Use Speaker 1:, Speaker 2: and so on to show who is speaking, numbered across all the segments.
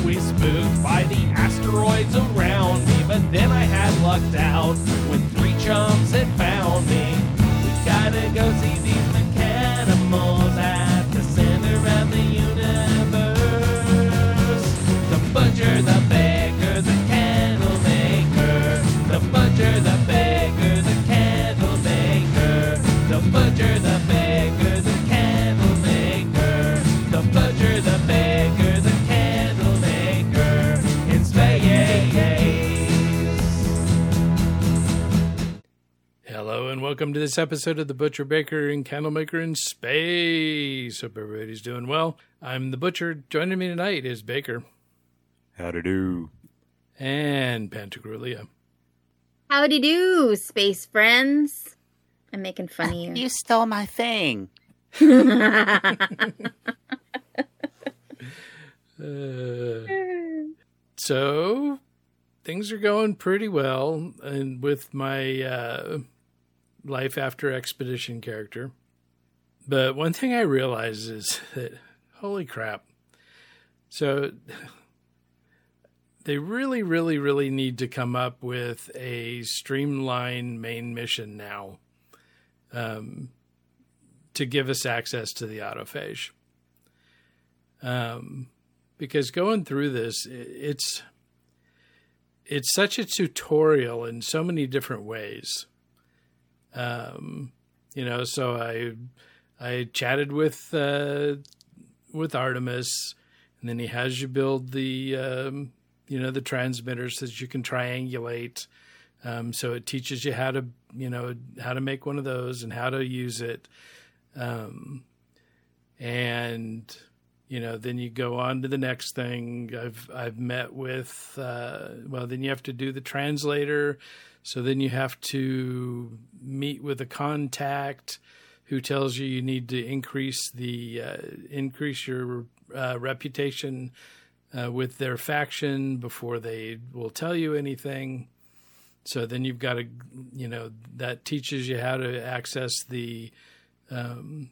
Speaker 1: always spooked by the asteroids around me. But then I had lucked out when three chums had found me. We gotta go see these mechanimals at the center of the universe. The butcher, the baker, the candle maker. The butcher, the
Speaker 2: welcome to this episode of the Butcher Baker and Candlemaker in Space. Hope everybody's doing well. I'm the Butcher. Joining me tonight is Baker
Speaker 3: How to do?
Speaker 2: and Pantagruelia.
Speaker 4: Howdy do, space friends. I'm making fun of you.
Speaker 3: You stole my thing.
Speaker 2: Uh, so things are going pretty well, and with my uh, life after expedition character. But one thing I realize is that holy crap! So they really, really, really need to come up with a streamlined main mission now um, to give us access to the autophage. Um, because going through this, it's it's such a tutorial in so many different ways. Um, you know, so I I chatted with uh, with Artemis, and then he has you build the um, you know the transmitters that you can triangulate. Um, so it teaches you how to you know how to make one of those and how to use it. Um, and you know then you go on to the next thing i've i've met with uh, well then you have to do the translator so then you have to meet with a contact who tells you you need to increase the uh, increase your uh, reputation uh, with their faction before they will tell you anything so then you've got to you know that teaches you how to access the um,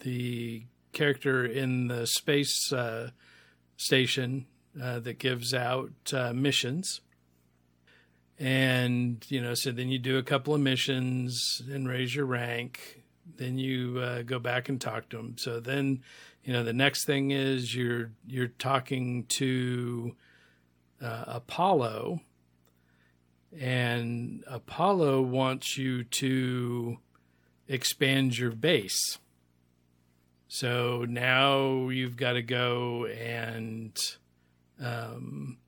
Speaker 2: the character in the space uh, station uh, that gives out uh, missions. And, you know, so then you do a couple of missions and raise your rank. Then you uh, go back and talk to them. So then, you know, the next thing is you're you're talking to uh, Apollo, and Apollo wants you to expand your base. So now you've got to go and, um,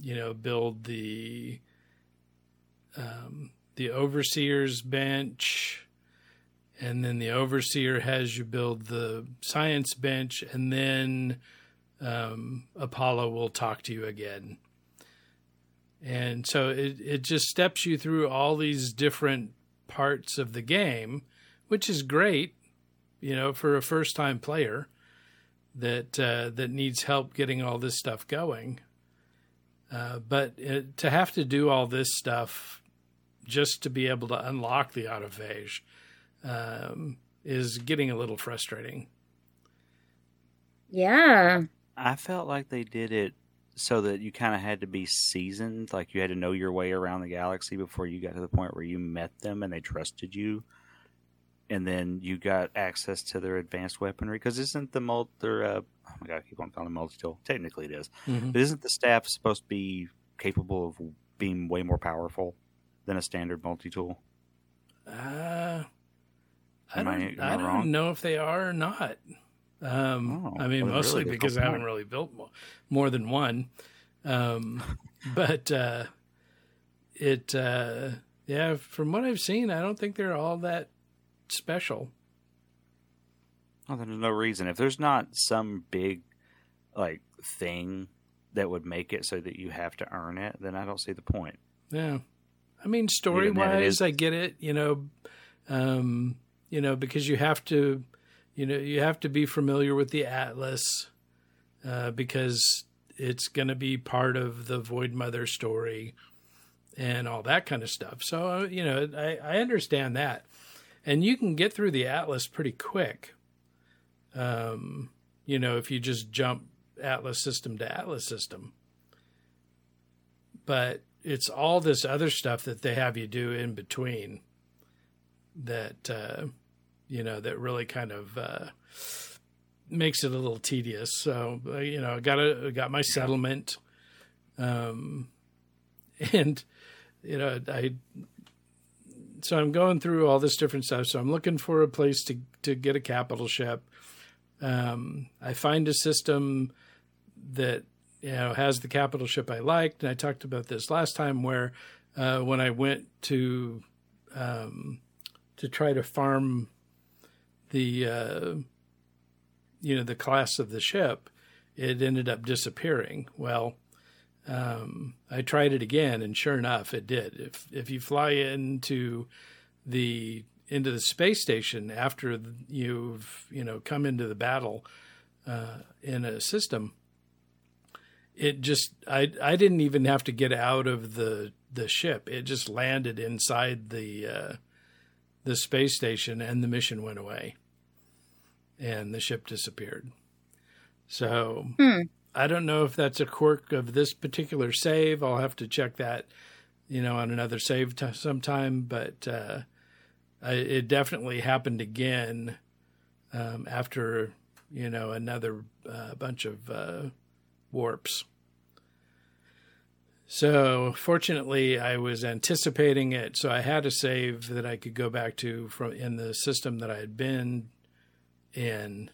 Speaker 2: you know, build the um, the overseer's bench, and then the overseer has you build the science bench, and then um, Apollo will talk to you again. And so it it just steps you through all these different parts of the game, which is great you know, for a first time player that uh, that needs help getting all this stuff going. Uh, but it, to have to do all this stuff just to be able to unlock the autophage um, is getting a little frustrating.
Speaker 4: yeah.
Speaker 3: I felt like they did it so that you kind of had to be seasoned, like you had to know your way around the galaxy before you got to the point where you met them and they trusted you, and then you got access to their advanced weaponry. Because isn't the multi? Uh, oh my god, I keep on calling it multi tool. Technically, it is,
Speaker 2: Mhm.
Speaker 3: but isn't the staff supposed to be capable of being way more powerful than a standard multi tool?
Speaker 2: Uh, I don't, I
Speaker 3: I
Speaker 2: don't
Speaker 3: wrong?
Speaker 2: know if they are or not. Um,
Speaker 3: Oh,
Speaker 2: I mean, mostly
Speaker 3: really
Speaker 2: because I haven't really built mo- more than one. Um, but uh, it, uh, yeah, from what I've seen, I don't think they're all that special.
Speaker 3: Well, there's no reason. If there's not some big like thing that would make it so that you have to earn it, then I don't see the point.
Speaker 2: Yeah. I mean, story wise, I get it, you know, um, you know, because you have to, you know, you have to be familiar with the Atlas, uh, because it's going to be part of the Void Mother story and all that kind of stuff. So, uh, you know, I, I understand that. And you can get through the Atlas pretty quick. Um, you know, if you just jump Atlas system to Atlas system. But it's all this other stuff that they have you do in between that uh, you know that really kind of uh, makes it a little tedious. So uh, you know, I got a got my settlement, um, and you know I. So I'm going through all this different stuff. So I'm looking for a place to to get a capital ship. Um, I find a system that you know has the capital ship I liked, and I talked about this last time where uh, when I went to um, to try to farm the uh, you know the class of the ship, it ended up disappearing. Well, um, I tried it again, and sure enough, it did. If if you fly into the into the space station after you've you know come into the battle uh, in a system, it just I I didn't even have to get out of the the ship. It just landed inside the uh, the space station, and the mission went away, and the ship disappeared. So
Speaker 4: Hmm.
Speaker 2: I don't know if that's a quirk of this particular save. I'll have to check that, you know, on another save t- sometime. But uh, I, it definitely happened again um, after you know another uh, bunch of uh, warps. So fortunately, I was anticipating it, so I had a save that I could go back to from in the system that I had been in.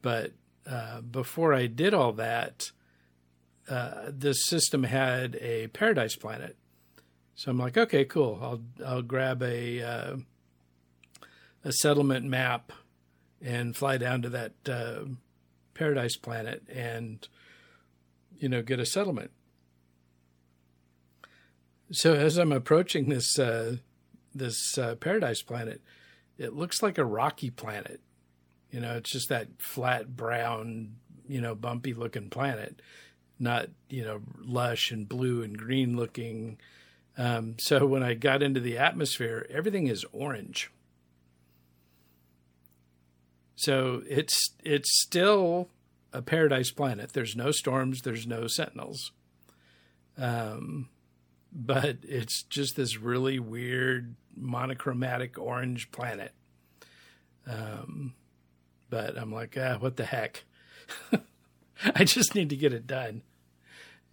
Speaker 2: But uh, before I did all that, uh, this system had a paradise planet. So I'm like, okay, cool. I'll I'll grab a uh, a settlement map and fly down to that uh, paradise planet and you know get a settlement. So as I'm approaching this uh, this uh, paradise planet, it looks like a rocky planet. You know, it's just that flat brown, you know, bumpy looking planet, not you know lush and blue and green looking. Um, so when I got into the atmosphere, everything is orange. So it's it's still a paradise planet. There's no storms. There's no sentinels. Um, but it's just this really weird monochromatic orange planet. Um, but I'm like, ah, what the heck? I just need to get it done,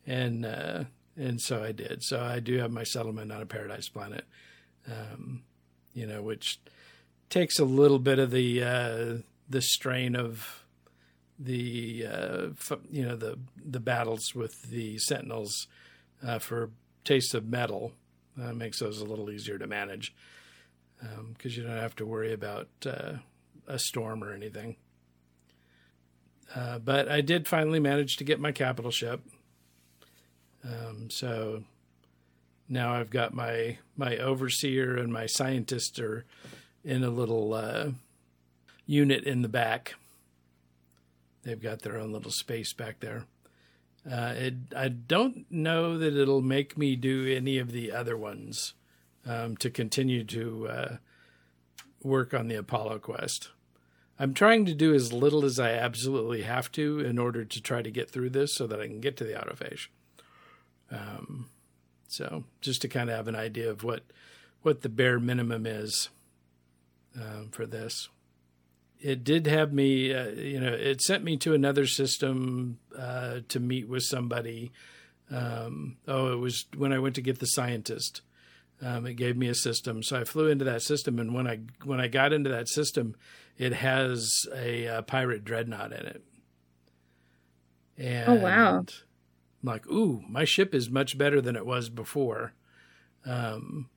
Speaker 2: and uh, and so I did. So I do have my settlement on a paradise planet, um, you know, which takes a little bit of the uh, the strain of the uh, you know the the battles with the sentinels uh, for taste of metal. Uh, makes those a little easier to manage because you don't have to worry about uh, a storm or anything. Uh, but I did finally manage to get my capital ship. Um, so now I've got my my overseer and my scientist are in a little uh, unit in the back. They've got their own little space back there. Uh, it, I don't know that it'll make me do any of the other ones um, to continue to uh, work on the Apollo quest. I'm trying to do as little as I absolutely have to in order to try to get through this so that I can get to the autophage. Um, so just to kind of have an idea of what what the bare minimum is um, for this. It did have me, uh, you know, it sent me to another system uh, to meet with somebody. Um, oh, it was when I went to get the scientist. Um, it gave me a system, so I flew into that system, and when I when I got into that system, it has a, uh pirate dreadnought in it. And
Speaker 4: Oh, wow.
Speaker 2: I'm like, ooh, my ship is much better than it was before. Um,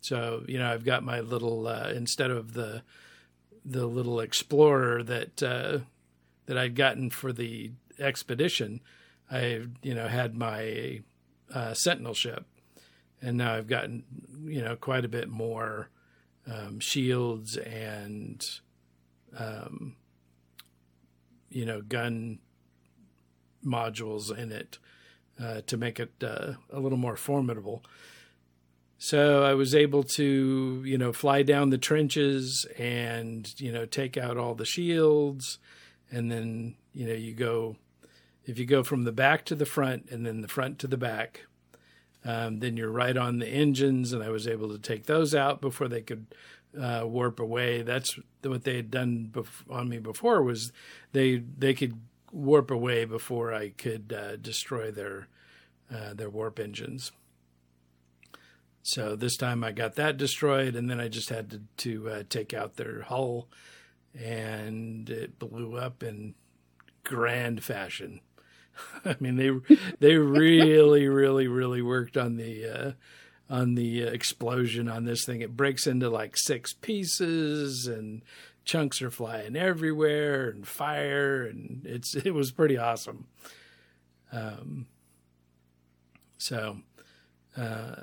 Speaker 2: so you know, I've got my little uh, instead of the the little explorer that uh, that I'd gotten for the expedition, I you know had my uh, sentinel ship, and now I've gotten you know quite a bit more um, shields and um, you know gun modules in it uh, to make it uh, a little more formidable. So I was able to, you know, fly down the trenches and, you know, take out all the shields. And then, you know, you go if you go from the back to the front and then the front to the back, um, then you're right on the engines, and I was able to take those out before they could uh, warp away. That's what they had done bef- on me before was they they could warp away before I could uh, destroy their uh, their warp engines. So this time I got that destroyed, and then I just had to to uh, take out their hull, and it blew up in grand fashion. I mean they they really really really worked on the uh, on the explosion on this thing. It breaks into like six pieces and chunks are flying everywhere and fire and it's it was pretty awesome. Um, so uh,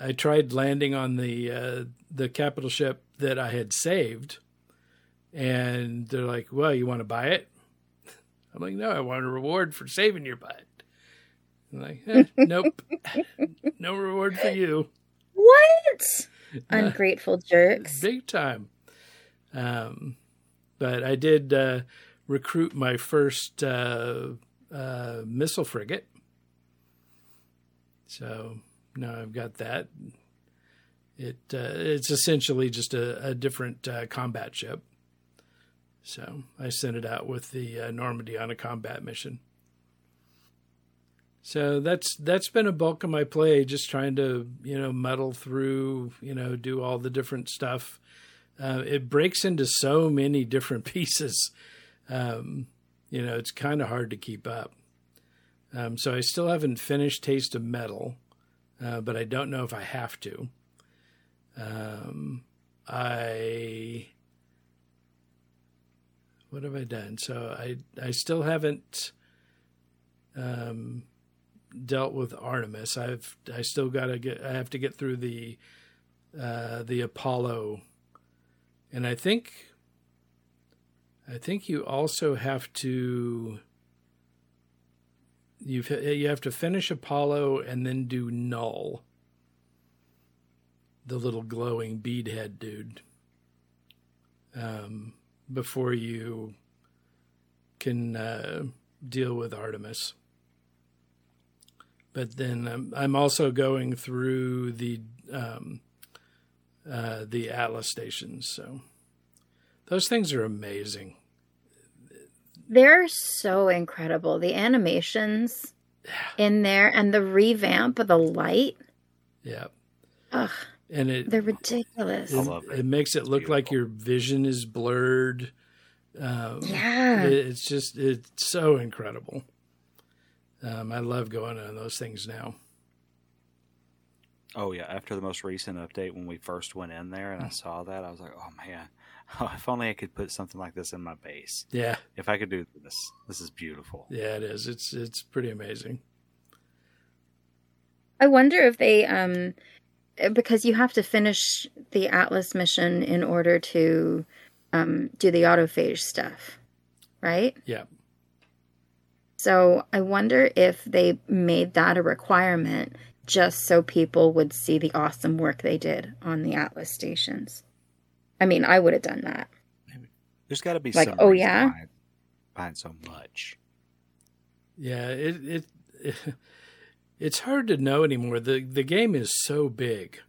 Speaker 2: I tried landing on the uh, the capital ship that I had saved, and they're like, "Well, you want to buy it?" I'm like, "No, I want a reward for saving your butt." I'm like, eh, "Nope, no reward for you."
Speaker 4: What? Ungrateful jerks.
Speaker 2: Big time. Um, but I did uh, recruit my first uh, uh, missile frigate. So now I've got that. It uh, it's essentially just a, a different uh, combat ship. So I sent it out with the uh, Normandy on a combat mission. So that's that's been a bulk of my play, just trying to you know muddle through, you know, do all the different stuff. Uh, it breaks into so many different pieces. Um, you know, it's kind of hard to keep up. Um, so I still haven't finished Taste of Metal, uh, but I don't know if I have to. Um, I what have I done? So I I still haven't um, dealt with Artemis. I've I still got to get. I have to get through the uh, the Apollo, and I think I think you also have to you you have to finish Apollo and then do Null, the little glowing beadhead dude, um, before you can uh, deal with Artemis. But then I'm, I'm also going through the um, uh, the Atlas stations, so those things are amazing.
Speaker 4: They're so incredible. The animations in there and the revamp of the light.
Speaker 2: Yeah.
Speaker 4: Ugh,
Speaker 2: And it
Speaker 4: they're ridiculous.
Speaker 2: it,
Speaker 3: I love it.
Speaker 2: it makes it
Speaker 3: It's
Speaker 2: look like your vision is blurred. Um,
Speaker 4: Yeah.
Speaker 2: it- it's just it's so incredible. Um, I love going on those things now.
Speaker 3: Oh yeah, after the most recent update, when we first went in there and I saw that, I was like, "Oh man, if only I could put something like this in my base.
Speaker 2: Yeah,
Speaker 3: If I could do this, this is beautiful."
Speaker 2: yeah, it is. It's it's pretty amazing.
Speaker 4: I wonder if they um because you have to finish the Atlas mission in order to um do the autophage stuff, right?
Speaker 2: Yeah,
Speaker 4: So I wonder if they made that a requirement just so people would see the awesome work they did on the Atlas stations. I mean, I would have done that.
Speaker 3: There's got to be
Speaker 4: Like,
Speaker 3: some
Speaker 4: oh, yeah?
Speaker 3: behind, behind so much.
Speaker 2: yeah. It it it's hard to know anymore. the The game is so big.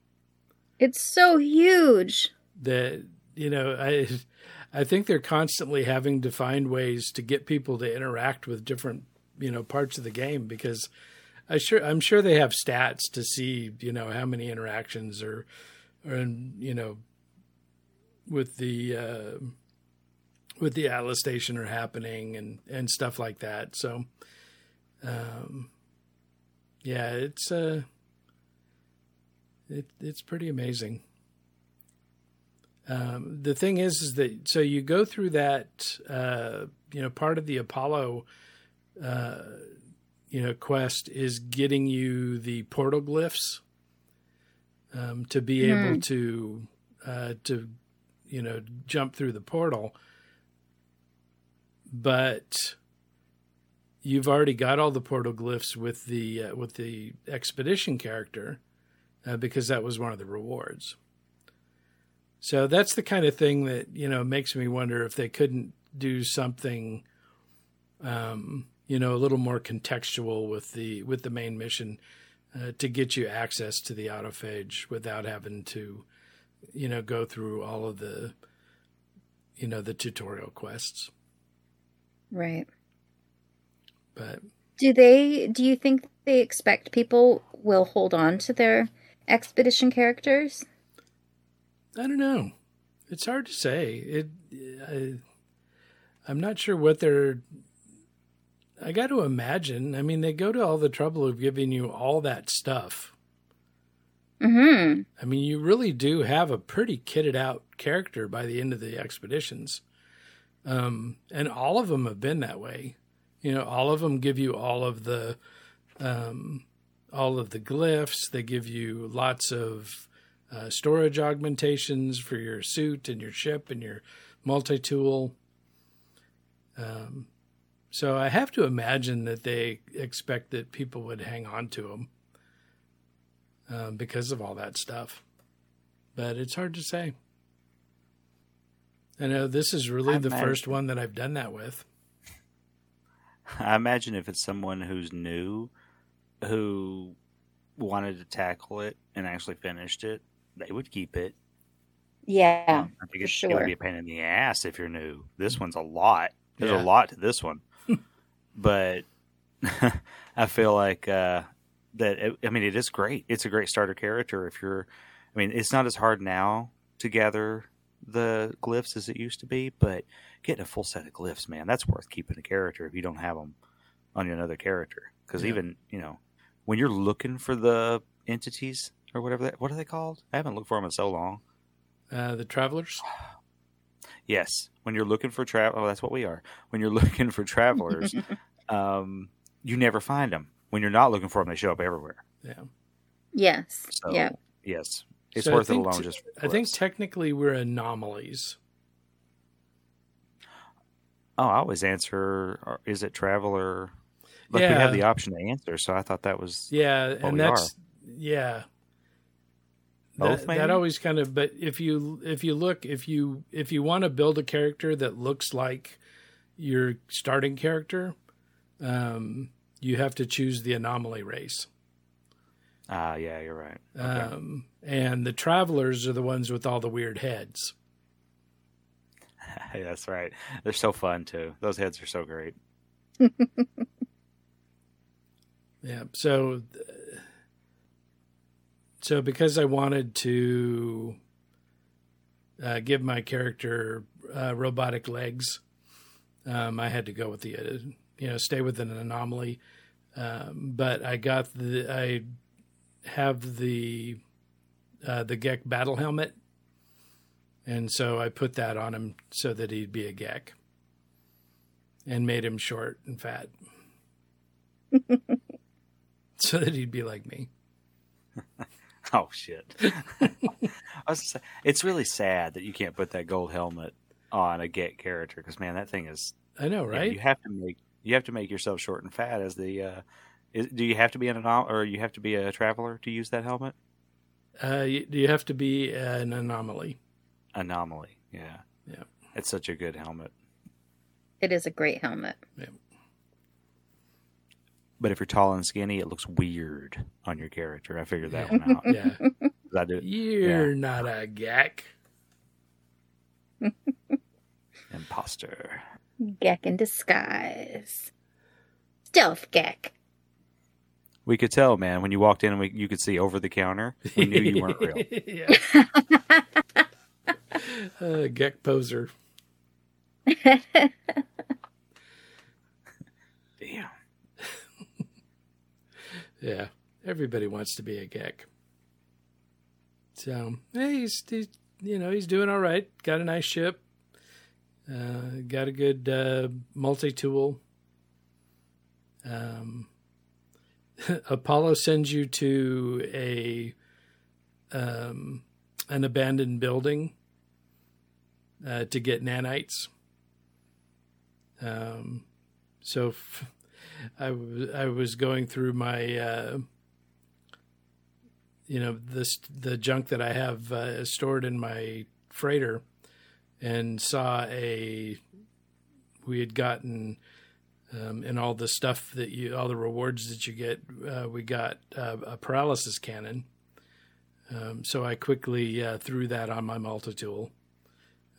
Speaker 4: It's so huge.
Speaker 2: that you know i i think they're constantly having to find ways to get people to interact with different you know parts of the game because i sure i'm sure they have stats to see you know how many interactions are are in, you know with the uh with the atlas station are happening and and stuff like that. So um yeah it's uh it, it's pretty amazing. Um, the thing is, is that so you go through that, uh, you know, part of the Apollo, uh, you know, quest is getting you the portal glyphs um, to be able to uh, to, you know, jump through the portal. But you've already got all the portal glyphs with the uh, with the expedition character uh, because that was one of the rewards. So that's the kind of thing that you know makes me wonder if they couldn't do something um, you know, a little more contextual with the with the main mission uh, to get you access to the autophage without having to, you know, go through all of the, you know, the tutorial quests.
Speaker 4: Right.
Speaker 2: But
Speaker 4: Do they do you think they expect people will hold on to their expedition characters?
Speaker 2: I don't know. It's hard to say. It. I, I'm not sure what they're. I got to imagine. I mean, they go to all the trouble of giving you all that stuff.
Speaker 4: Mhm.
Speaker 2: I mean, you really do have a pretty kitted out character by the end of the expeditions. Um, and all of them have been that way. You know, all of them give you all of the, um, all of the glyphs. They give you lots of uh, storage augmentations for your suit and your ship and your multi tool. Um, so I have to imagine that they expect that people would hang on to them um, because of all that stuff. But it's hard to say. I know this is really
Speaker 3: I
Speaker 2: the
Speaker 3: imagine-
Speaker 2: first one that I've done that with.
Speaker 3: I imagine if it's someone who's new, who wanted to tackle it and actually finished it, they would keep it.
Speaker 4: Yeah.
Speaker 3: I think
Speaker 4: for
Speaker 3: it, it
Speaker 4: sure.
Speaker 3: would be a pain in the ass if you're new. This one's a lot. There's
Speaker 2: Yeah.
Speaker 3: a lot to this one, but I feel like uh, that. It, I mean, it is great. It's a great starter character. If you're, I mean, it's not as hard now to gather the glyphs as it used to be, but getting a full set of glyphs, man, that's worth keeping a character if you don't have them on another character. Because
Speaker 2: Yeah.
Speaker 3: even you know, when you're looking for the entities or whatever, that, what are they called? I haven't looked for them in so long.
Speaker 2: Uh, the Travelers.
Speaker 3: Yes, when you're looking for travel, oh, that's what we are. When you're looking for travelers, um, you never find them. When you're not looking for them, they show up everywhere.
Speaker 2: Yeah.
Speaker 4: Yes.
Speaker 3: So,
Speaker 4: yeah.
Speaker 3: yes, it's
Speaker 2: So
Speaker 3: worth it alone.
Speaker 2: t-
Speaker 3: just
Speaker 2: I think technically we're anomalies.
Speaker 3: oh, I always answer. or Is it traveler? Like we have the option to answer, so I thought that was
Speaker 2: Yeah,
Speaker 3: Well,
Speaker 2: and
Speaker 3: we
Speaker 2: that's yeah.
Speaker 3: Both,
Speaker 2: that, that always kind of but if you if you look if you if you want to build a character that looks like your starting character, um, you have to choose the anomaly race.
Speaker 3: ah, yeah, you're right. Okay.
Speaker 2: Um, and the travelers are the ones with all the weird heads.
Speaker 3: That's right. They're so fun too. Those heads are so great.
Speaker 2: Yeah. So, uh, so because I wanted to uh, give my character uh, robotic legs, um, I had to go with the, uh, you know, stay with an anomaly. Um, but I got the, I have the, uh, the Gek battle helmet. And so I put that on him so that he'd be a Gek and made him short and fat. so that he'd be like me.
Speaker 3: Oh shit! I was say, it's really sad that you can't put that gold helmet on a Gek character because man, that thing is
Speaker 2: I know,
Speaker 3: yeah,
Speaker 2: right?
Speaker 3: you have to make you have to make yourself short and fat as the. Uh, is, do you have to be an anom- or you have to be a traveler to use that helmet?
Speaker 2: Uh, you, you have to be an anomaly.
Speaker 3: Anomaly, yeah,
Speaker 2: Yeah.
Speaker 3: It's such a good helmet.
Speaker 4: It is a great helmet. Yeah.
Speaker 3: But if you're tall and skinny, it looks weird on your character. I figured that one out.
Speaker 2: yeah,
Speaker 3: I do
Speaker 2: you're not a Gek.
Speaker 3: imposter.
Speaker 4: Gek in disguise. Stealth Gek.
Speaker 3: We could tell, man, when you walked in and we, you could see over the counter. We knew you weren't real.
Speaker 2: yeah. uh, gek poser.
Speaker 3: Damn.
Speaker 2: Yeah, everybody wants to be a gek. So hey, he's, he's you know he's doing all right. Got a nice ship. Uh, got a good uh, multi tool. Um, Apollo sends you to a um, an abandoned building uh, to get nanites. Um, so f- I, w- I was going through my uh, you know this the junk that I have uh, stored in my freighter and saw a we had gotten um, and all the stuff that you, all the rewards that you get. Uh, we got uh, a paralysis cannon, um, so I quickly uh, threw that on my multi tool,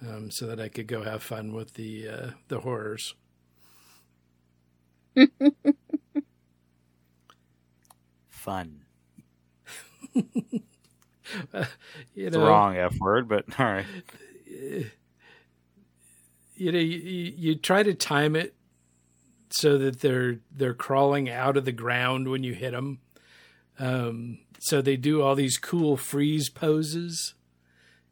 Speaker 2: um, so that I could go have fun with the uh, the horrors.
Speaker 3: Fun.
Speaker 2: You
Speaker 3: It's the wrong F word, but all right.
Speaker 2: you know, you, you, try to time it so that they're they're crawling out of the ground when you hit them. Um, so they do all these cool freeze poses,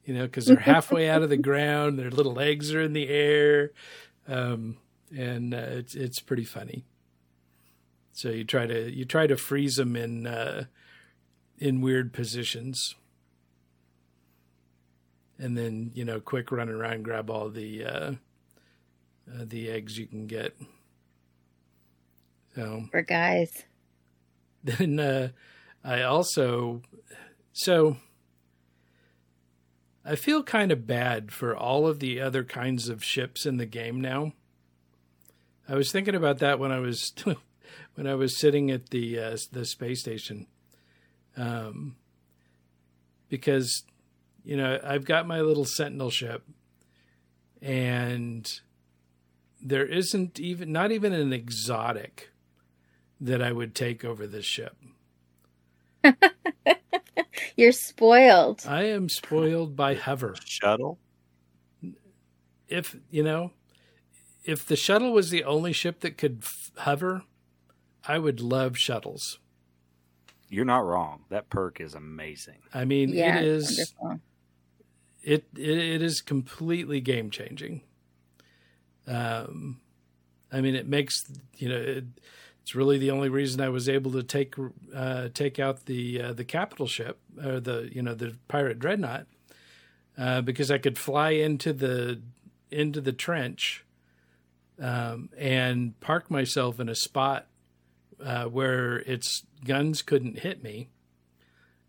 Speaker 2: you know, because they're halfway out of the ground, their little legs are in the air, um, and uh, it's it's pretty funny. So you try to you try to freeze them in uh, in weird positions and then you know quick run around grab all the uh, uh, the eggs you can get. So
Speaker 4: For guys.
Speaker 2: then uh, i also so i feel kind of bad for all of the other kinds of ships in the game now. I was thinking about that when i was when i was sitting at the uh, the space station. Um because you know, I've got my little sentinel ship and there isn't even not even an exotic that I would take over this ship.
Speaker 4: You're spoiled.
Speaker 2: I am spoiled by hover.
Speaker 3: Shuttle.
Speaker 2: If, you know, if the shuttle was the only ship that could f- hover, I would love shuttles.
Speaker 3: You're not wrong. That perk is amazing.
Speaker 2: I mean,
Speaker 4: yeah,
Speaker 2: it is
Speaker 4: wonderful.
Speaker 2: it, it it is completely game changing. Um, I mean, it makes you know it, it's really the only reason I was able to take uh, take out the uh, the capital ship or the you know the pirate dreadnought uh, because I could fly into the into the trench um, and park myself in a spot uh, where its guns couldn't hit me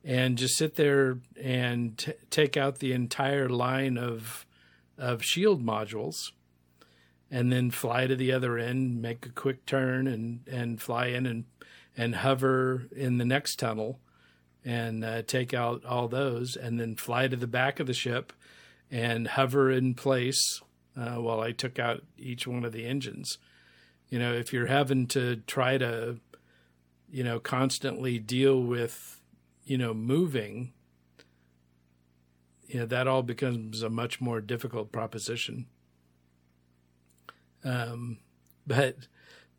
Speaker 2: and just sit there and t- take out the entire line of of shield modules and then fly to the other end make a quick turn and and fly in and and hover in the next tunnel and uh, take out all those and then fly to the back of the ship and hover in place uh, while I took out each one of the engines. You know, if you're having to try to, you know, constantly deal with, you know, moving, you know, that all becomes a much more difficult proposition. Um, but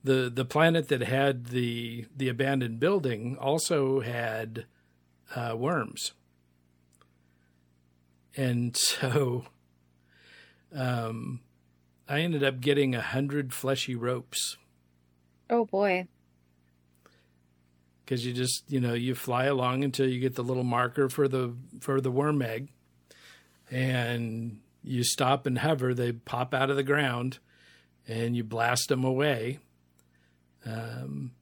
Speaker 2: the the planet that had the the abandoned building also had uh, worms, and so um, I ended up getting a hundred fleshy ropes
Speaker 4: Oh boy.
Speaker 2: because you just you know you fly along until you get the little marker for the for the worm egg, and you stop and hover. They pop out of the ground, and you blast them away. Um,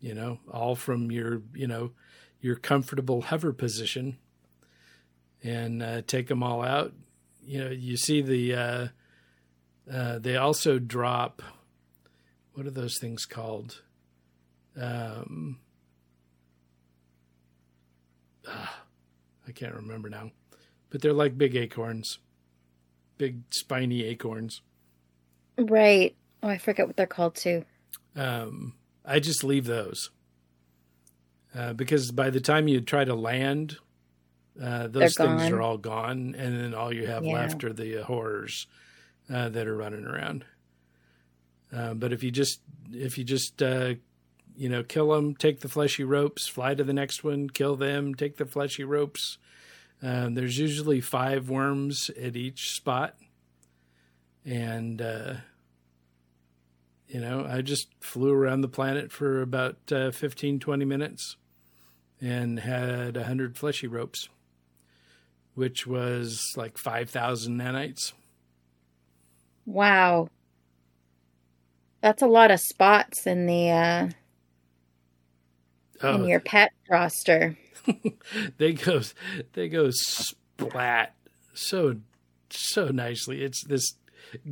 Speaker 2: you know, all from your you know your comfortable hover position, and uh, take them all out. You know, you see the. Uh, uh, they also drop. What are those things called? Um, ah, I can't remember now, but they're like big acorns, big spiny acorns.
Speaker 4: Right. Oh, I forget what they're called too.
Speaker 2: Um, I just leave those uh, because by the time you try to land, uh, those
Speaker 4: They're
Speaker 2: things
Speaker 4: gone.
Speaker 2: are all gone, and then all you have
Speaker 4: Yeah.
Speaker 2: left are the uh, horrors uh, that are running around. Uh, but if you just if you just uh, you know kill them, take the fleshy ropes, fly to the next one, kill them, take the fleshy ropes. Um, there's usually five worms at each spot, and uh, you know I just flew around the planet for about uh, 15, 20 minutes, and had a hundred fleshy ropes, which was like five thousand nanites.
Speaker 4: Wow. That's a lot of spots in the uh
Speaker 2: Oh,
Speaker 4: in your pet roster.
Speaker 2: they go they go splat so so nicely. It's this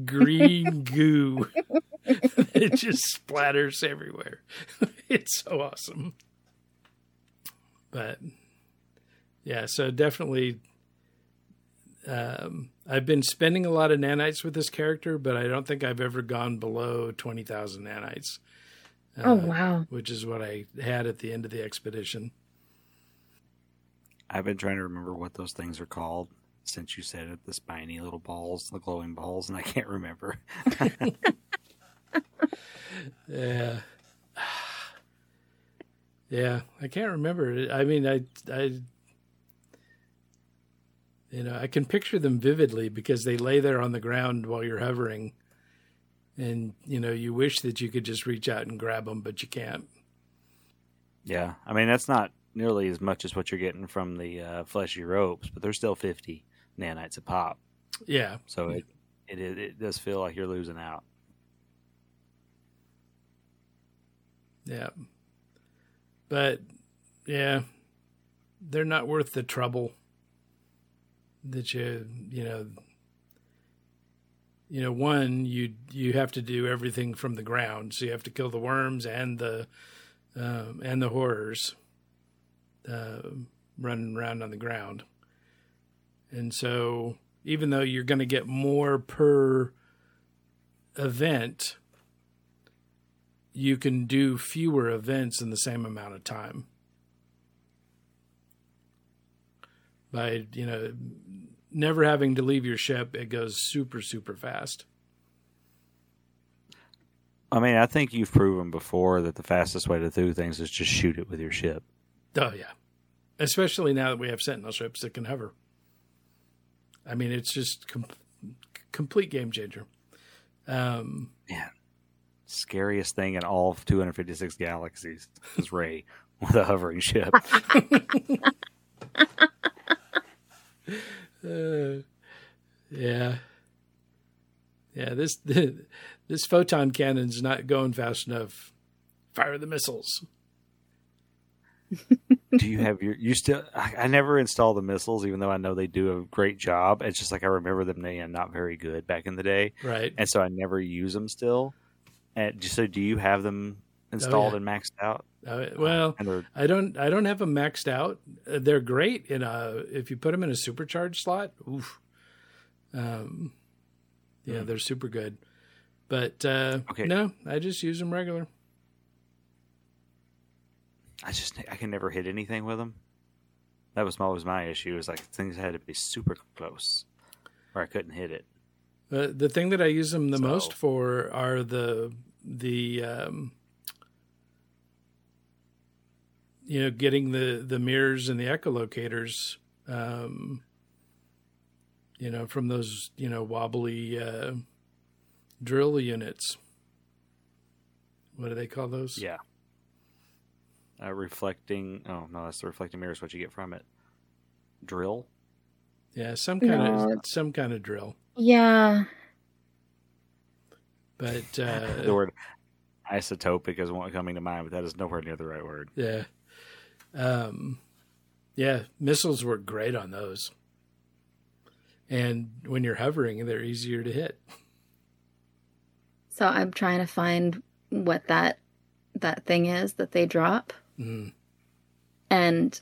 Speaker 2: green goo. it just splatters everywhere. it's so awesome. But yeah, so definitely um, I've been spending a lot of nanites with this character, but I don't think I've ever gone below 20,000 nanites. Uh,
Speaker 4: Oh wow.
Speaker 2: Which is what I had at the end of the expedition.
Speaker 3: I've been trying to remember what those things are called since you said it. The spiny little balls, the glowing balls, and I can't remember.
Speaker 2: Yeah. Yeah, I can't remember. I mean, I, I, you know, I can picture them vividly because they lay there on the ground while you're hovering, and you know, you wish that you could just reach out and grab them, but you can't.
Speaker 3: Yeah, I mean that's not nearly as much as what you're getting from the uh, fleshy ropes, but they're still 50 nanites a pop.
Speaker 2: Yeah,
Speaker 3: So it, it it it does feel like you're losing out.
Speaker 2: Yeah, but yeah, they're not worth the trouble that you, you know. you know one you you have to do everything from the ground so you have to kill the worms and the um, and the horrors uh, running around on the ground and so even though you're going to get more per event you can do fewer events in the same amount of time. By you know never having to leave your ship it goes super super fast.
Speaker 3: I mean, I think you've proven before that the fastest way to do things is just shoot it with your ship.
Speaker 2: oh yeah. Especially now that we have sentinel ships that can hover. I mean it's just com- complete game changer. Um
Speaker 3: Man, scariest thing in all of 256 galaxies is Ray with a hovering ship.
Speaker 2: Uh, yeah. Yeah, this this photon cannon's not going fast enough. Fire the missiles.
Speaker 3: do you have your you still I, I never install the missiles even though i know they do a great job it's just like i remember them being not very good back in the day
Speaker 2: Right.
Speaker 3: and so i never use them still and so do you have them installed
Speaker 2: yeah.
Speaker 3: and maxed out
Speaker 2: Uh, well,
Speaker 3: they're
Speaker 2: I don't I don't have them maxed out. Uh, They're great in a if you put them in a supercharged slot. Oof. Um, yeah,
Speaker 3: Hmm.
Speaker 2: they're super good. But uh,
Speaker 3: Okay.
Speaker 2: no, I just use them regular.
Speaker 3: i just i can never hit anything with them that was always my issue is like things had to be super close or i couldn't hit it
Speaker 2: Uh, the thing that I use them the
Speaker 3: So-
Speaker 2: most for are the the um, you know getting the the mirrors and the echolocators um, you know from those you know wobbly uh, drill units. What do they call those?
Speaker 3: yeah uh, reflecting oh no that's the reflecting mirror is what you get from it drill
Speaker 2: Yeah, some kind
Speaker 4: No.
Speaker 2: of some kind of drill.
Speaker 4: Yeah.
Speaker 2: But uh,
Speaker 3: the word isotopic is one coming to mind, but that is nowhere near the right word.
Speaker 2: Yeah. Um, yeah, missiles work great on those. And when you're hovering, they're easier to hit.
Speaker 4: So I'm trying to find what that that thing is that they drop.
Speaker 2: Mm.
Speaker 4: And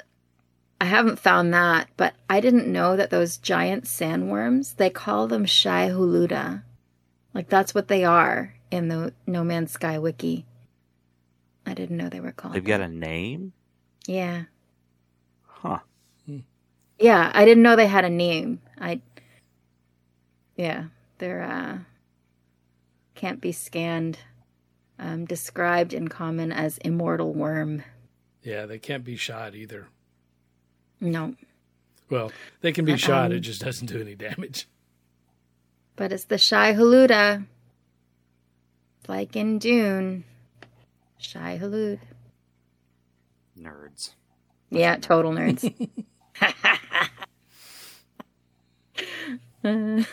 Speaker 4: I haven't found that, but I didn't know that those giant sandworms, they call them Shai Huluda. Like that's what they are in the No Man's Sky wiki. I didn't know they were called.
Speaker 3: They've got a name?
Speaker 4: Yeah.
Speaker 3: Huh.
Speaker 4: Yeah, I didn't know they had a name. I Yeah, they're uh can't be scanned. Um, described in common as immortal worm.
Speaker 2: Yeah, they can't be shot either.
Speaker 4: No,
Speaker 2: Well, they can be shot, it
Speaker 4: Um,
Speaker 2: just doesn't do any damage.
Speaker 4: But it's the Shai Huluda. Like in Dune. Shai-Hulud.
Speaker 3: Nerds.
Speaker 4: Yeah, total nerds.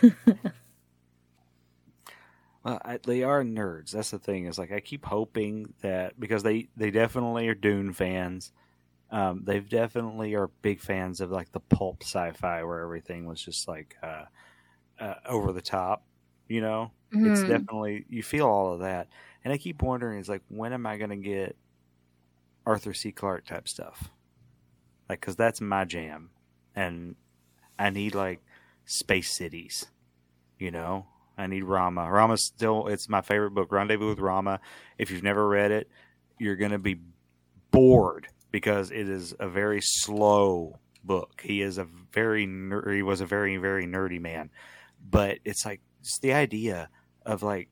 Speaker 3: Well, I, they are nerds. That's the thing. Is like I keep hoping that because they they definitely are Dune fans. Um, they definitely are big fans of like the pulp sci-fi where everything was just like uh, uh, over the top. You know, it's
Speaker 4: Mhm.
Speaker 3: definitely you feel all of that, and I keep wondering, is like when am I going to get Arthur C. Clarke type stuff? Like, because that's my jam, and I need like space cities. You know, I need Rama. Rama's still it's my favorite book, Rendezvous with Rama. If you've never read it, you're going to be bored because it is a very slow book. He is a very ner- he was a very very nerdy man, but it's like it's the idea of like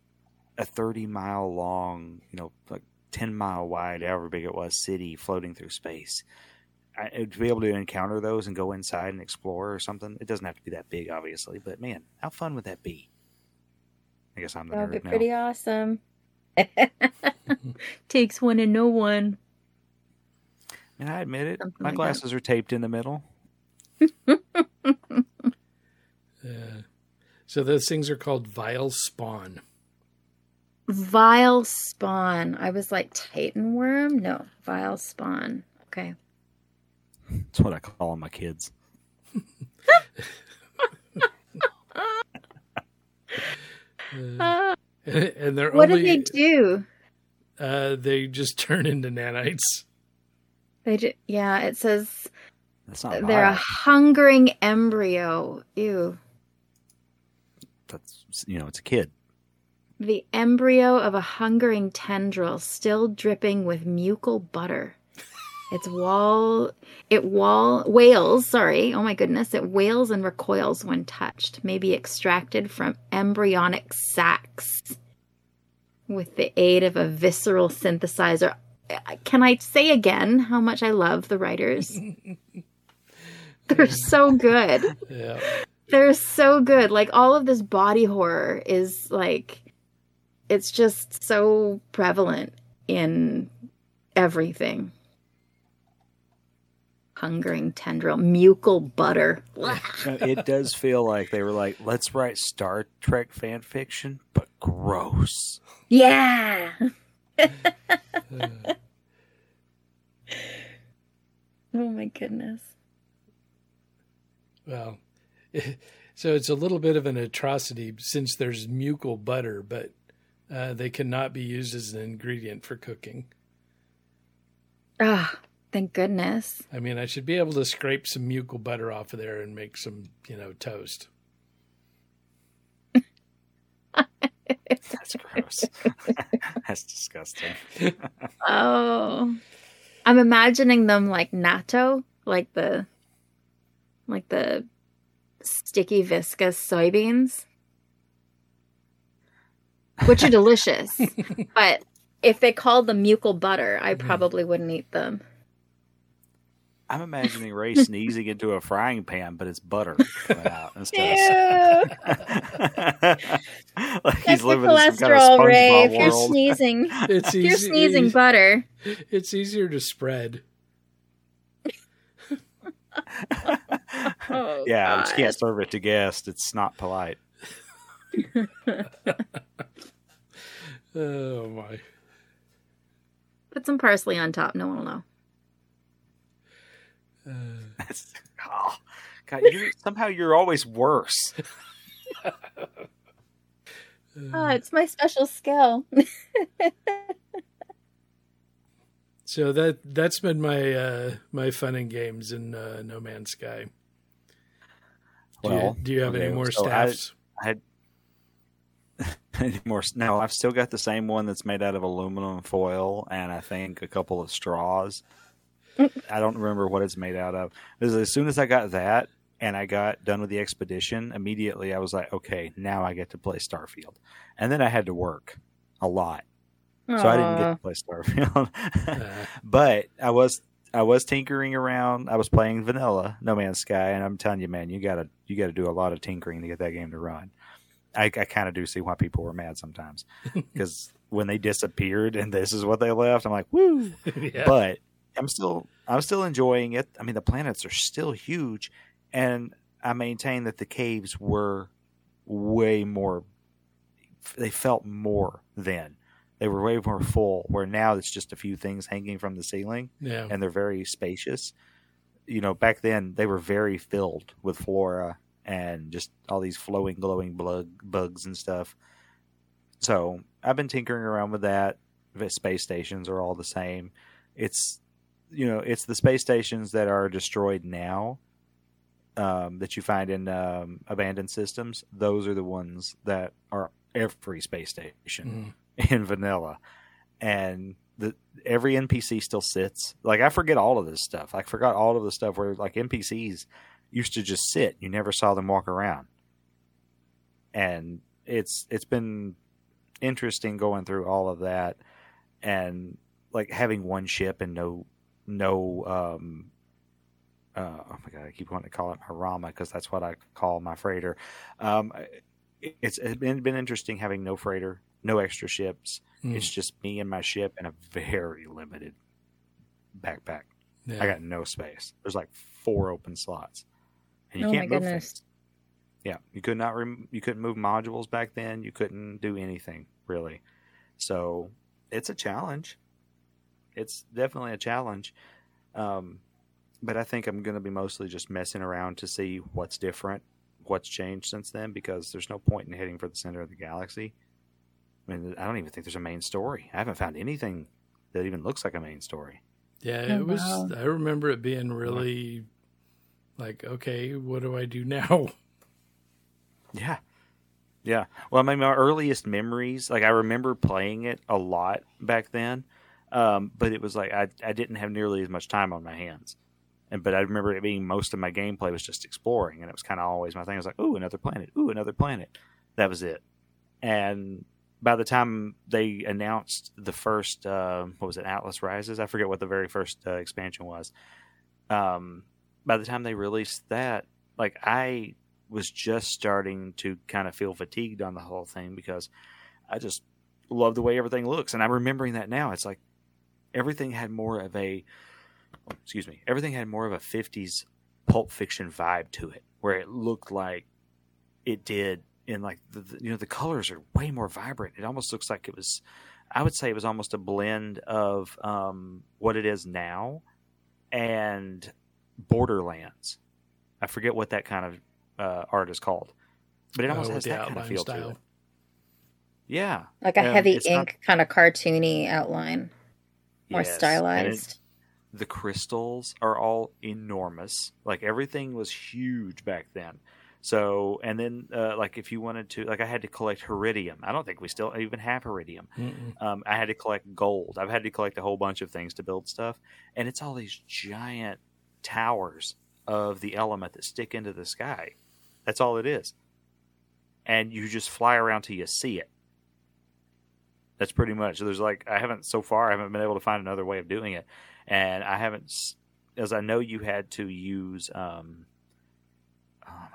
Speaker 3: a 30 mile long, you know, like 10 mile wide, however big it was, city floating through space. I, uh, to be able to encounter those and go inside and explore or something, it doesn't have to be that big, obviously, but man, how fun would that be? I guess I'm the
Speaker 4: That would be
Speaker 3: nerd now.
Speaker 4: pretty awesome. Takes one and no one.
Speaker 3: And I admit it,
Speaker 4: Something
Speaker 3: my
Speaker 4: like that.
Speaker 3: glasses are taped in the middle.
Speaker 2: Yeah. Uh, So those things are called vile spawn.
Speaker 4: Vile spawn. I was like Titan worm. No, vile spawn. Okay.
Speaker 3: That's what I call my kids.
Speaker 2: Uh, and they're
Speaker 4: what
Speaker 2: only
Speaker 4: do they do?
Speaker 2: Uh, they just turn into nanites.
Speaker 4: They do, yeah. It says
Speaker 3: That's not
Speaker 4: they're a hungering embryo. Ew.
Speaker 3: That's you know, it's a kid.
Speaker 4: The embryo of a hungering tendril, still dripping with mucal butter. Its wall, it wall wails. Sorry, oh my goodness, it wails and recoils when touched. May be extracted from embryonic sacs with the aid of a visceral synthesizer. Can I say again how much I love the writers? They're so good
Speaker 2: Yeah.
Speaker 4: They're so good. Like all of this body horror is like it's just so prevalent in everything. Hungering tendril, mucal butter.
Speaker 3: It does feel like they were like, let's write Star Trek fan fiction, but gross.
Speaker 4: Yeah. oh my goodness.
Speaker 2: Well, so it's a little bit of an atrocity since there's mucal butter, but uh, they cannot be used as an ingredient for cooking.
Speaker 4: Ah, thank goodness.
Speaker 2: I mean, I should be able to scrape some mucal butter off of there and make some, you know, toast.
Speaker 3: That's gross. That's disgusting.
Speaker 4: Oh. I'm imagining them like natto, like the like the sticky viscous soybeans. Which are delicious. but if they called them mucal butter, I mm-hmm. probably wouldn't eat them.
Speaker 3: I'm imagining Ray sneezing into a frying pan, but it's butter coming uh, out instead
Speaker 4: Ew.
Speaker 3: of like
Speaker 4: Check
Speaker 3: he's
Speaker 4: your
Speaker 3: living in some kind of
Speaker 4: cholesterol, Ray. If you're
Speaker 3: world.
Speaker 4: sneezing,
Speaker 2: It's
Speaker 4: if you're
Speaker 2: easy,
Speaker 4: sneezing butter.
Speaker 2: It's easier to spread.
Speaker 4: Oh,
Speaker 3: yeah, I just can't serve it to guests. It's not polite.
Speaker 2: Oh my!
Speaker 4: Put some parsley on top. No one will know.
Speaker 2: Uh,
Speaker 3: That's, oh, God, you somehow you're always worse.
Speaker 4: Oh, it's my special skill.
Speaker 2: so that that's been my uh, my fun and games in uh, No Man's Sky. Do, you, do you have any more
Speaker 3: so I-
Speaker 2: staffs?
Speaker 3: I had any more. No, I've still got the same one that's made out of aluminum foil and I think a couple of straws. I don't remember what it's made out of. Because as soon as I got that and I got done with the expedition, immediately I was like, okay, now I get to play Starfield. And then I had to work a lot, so I didn't get to play Starfield.
Speaker 2: Uh,
Speaker 3: but I was I was tinkering around. I was playing vanilla No Man's Sky, and I'm telling you, man, you gotta you gotta do a lot of tinkering to get that game to run. I, I kind of do see why people were mad sometimes because when they disappeared and this is what they left, I'm like, woo.
Speaker 2: yeah.
Speaker 3: But I'm still I'm still enjoying it. I mean, the planets are still huge, and I maintain that the caves were way more. They felt more then. They were way more full. Where now it's just a few things hanging from the ceiling,
Speaker 2: yeah.
Speaker 3: and they're very spacious. You know, back then they were very filled with flora and just all these flowing, glowing bug, bugs and stuff. So I've been tinkering around with that. The space stations are all the same. It's you know it's the space stations that are destroyed now um, that you find in um, abandoned systems. Those are the ones that are every space station in vanilla, and the every NPC still sits. Like I forget all of this stuff. I forgot all of the stuff where like NPCs used to just sit. You never saw them walk around, and it's it's been interesting going through all of that, and like having one ship and no no um uh, oh my god, I keep wanting to call it my Rama because that's what I call my freighter. Um, it- it's, it's been been interesting having no freighter, no extra ships.
Speaker 2: Mm.
Speaker 3: It's just me and my ship and a very limited backpack.
Speaker 2: Yeah.
Speaker 3: I got no space. There's like four open slots, and you
Speaker 4: Oh my
Speaker 3: can't move
Speaker 4: goodness.
Speaker 3: things. Yeah, you could not. Rem- you couldn't move modules back then. You couldn't do anything really. So it's a challenge. It's definitely a challenge. Um, but I think I'm going to be mostly just messing around to see what's different, what's changed since then, because there's no point in heading for the center of the galaxy. I mean, I don't even think there's a main story. I haven't found anything that even looks like a main story.
Speaker 2: Yeah,
Speaker 4: Oh,
Speaker 2: it was.
Speaker 4: wow.
Speaker 2: I remember it being really like, okay, what do I do now?
Speaker 3: Yeah. Yeah. Well, I mean, my earliest memories, like I remember playing it a lot back then, um, but it was like I, I didn't have nearly as much time on my hands. And but I remember it being most of my gameplay was just exploring, and it was kind of always my thing. I was like, "Ooh, another planet! Ooh, another planet!" That was it. And by the time they announced the first, uh, what was it, Atlas Rises? I forget what the very first uh, expansion was. Um, by the time they released that, like I was just starting to kind of feel fatigued on the whole thing because I just love the way everything looks. And I'm remembering that now. It's like everything had more of a, excuse me, everything had more of a 50s pulp fiction vibe to it, where it looked like it did in like the, the you know the colors are way more vibrant. It almost looks like it was. I would say it was almost a blend of um, what it is now and Borderlands. I forget what that kind of uh, art is called, but it
Speaker 2: Uh,
Speaker 3: almost
Speaker 2: with
Speaker 3: has that kind of
Speaker 2: outline
Speaker 3: feel to it. Yeah,
Speaker 4: Like a
Speaker 3: Um,
Speaker 4: heavy
Speaker 3: it's not-
Speaker 4: ink kind of cartoony outline, more
Speaker 3: yes. And it-
Speaker 4: stylized.
Speaker 3: the crystals are all enormous. Like everything was huge back then. So, and then uh, like if you wanted to, like I had to collect Heridium. I don't think we still even have Heridium. Um, I had to collect gold. I've had to collect a whole bunch of things to build stuff, and it's all these giant towers of the element that stick into the sky. That's all it is, and you just fly around till you see it. That's pretty much. There's like I haven't so far. I haven't been able to find another way of doing it, and I haven't. As I know, you had to use. Um,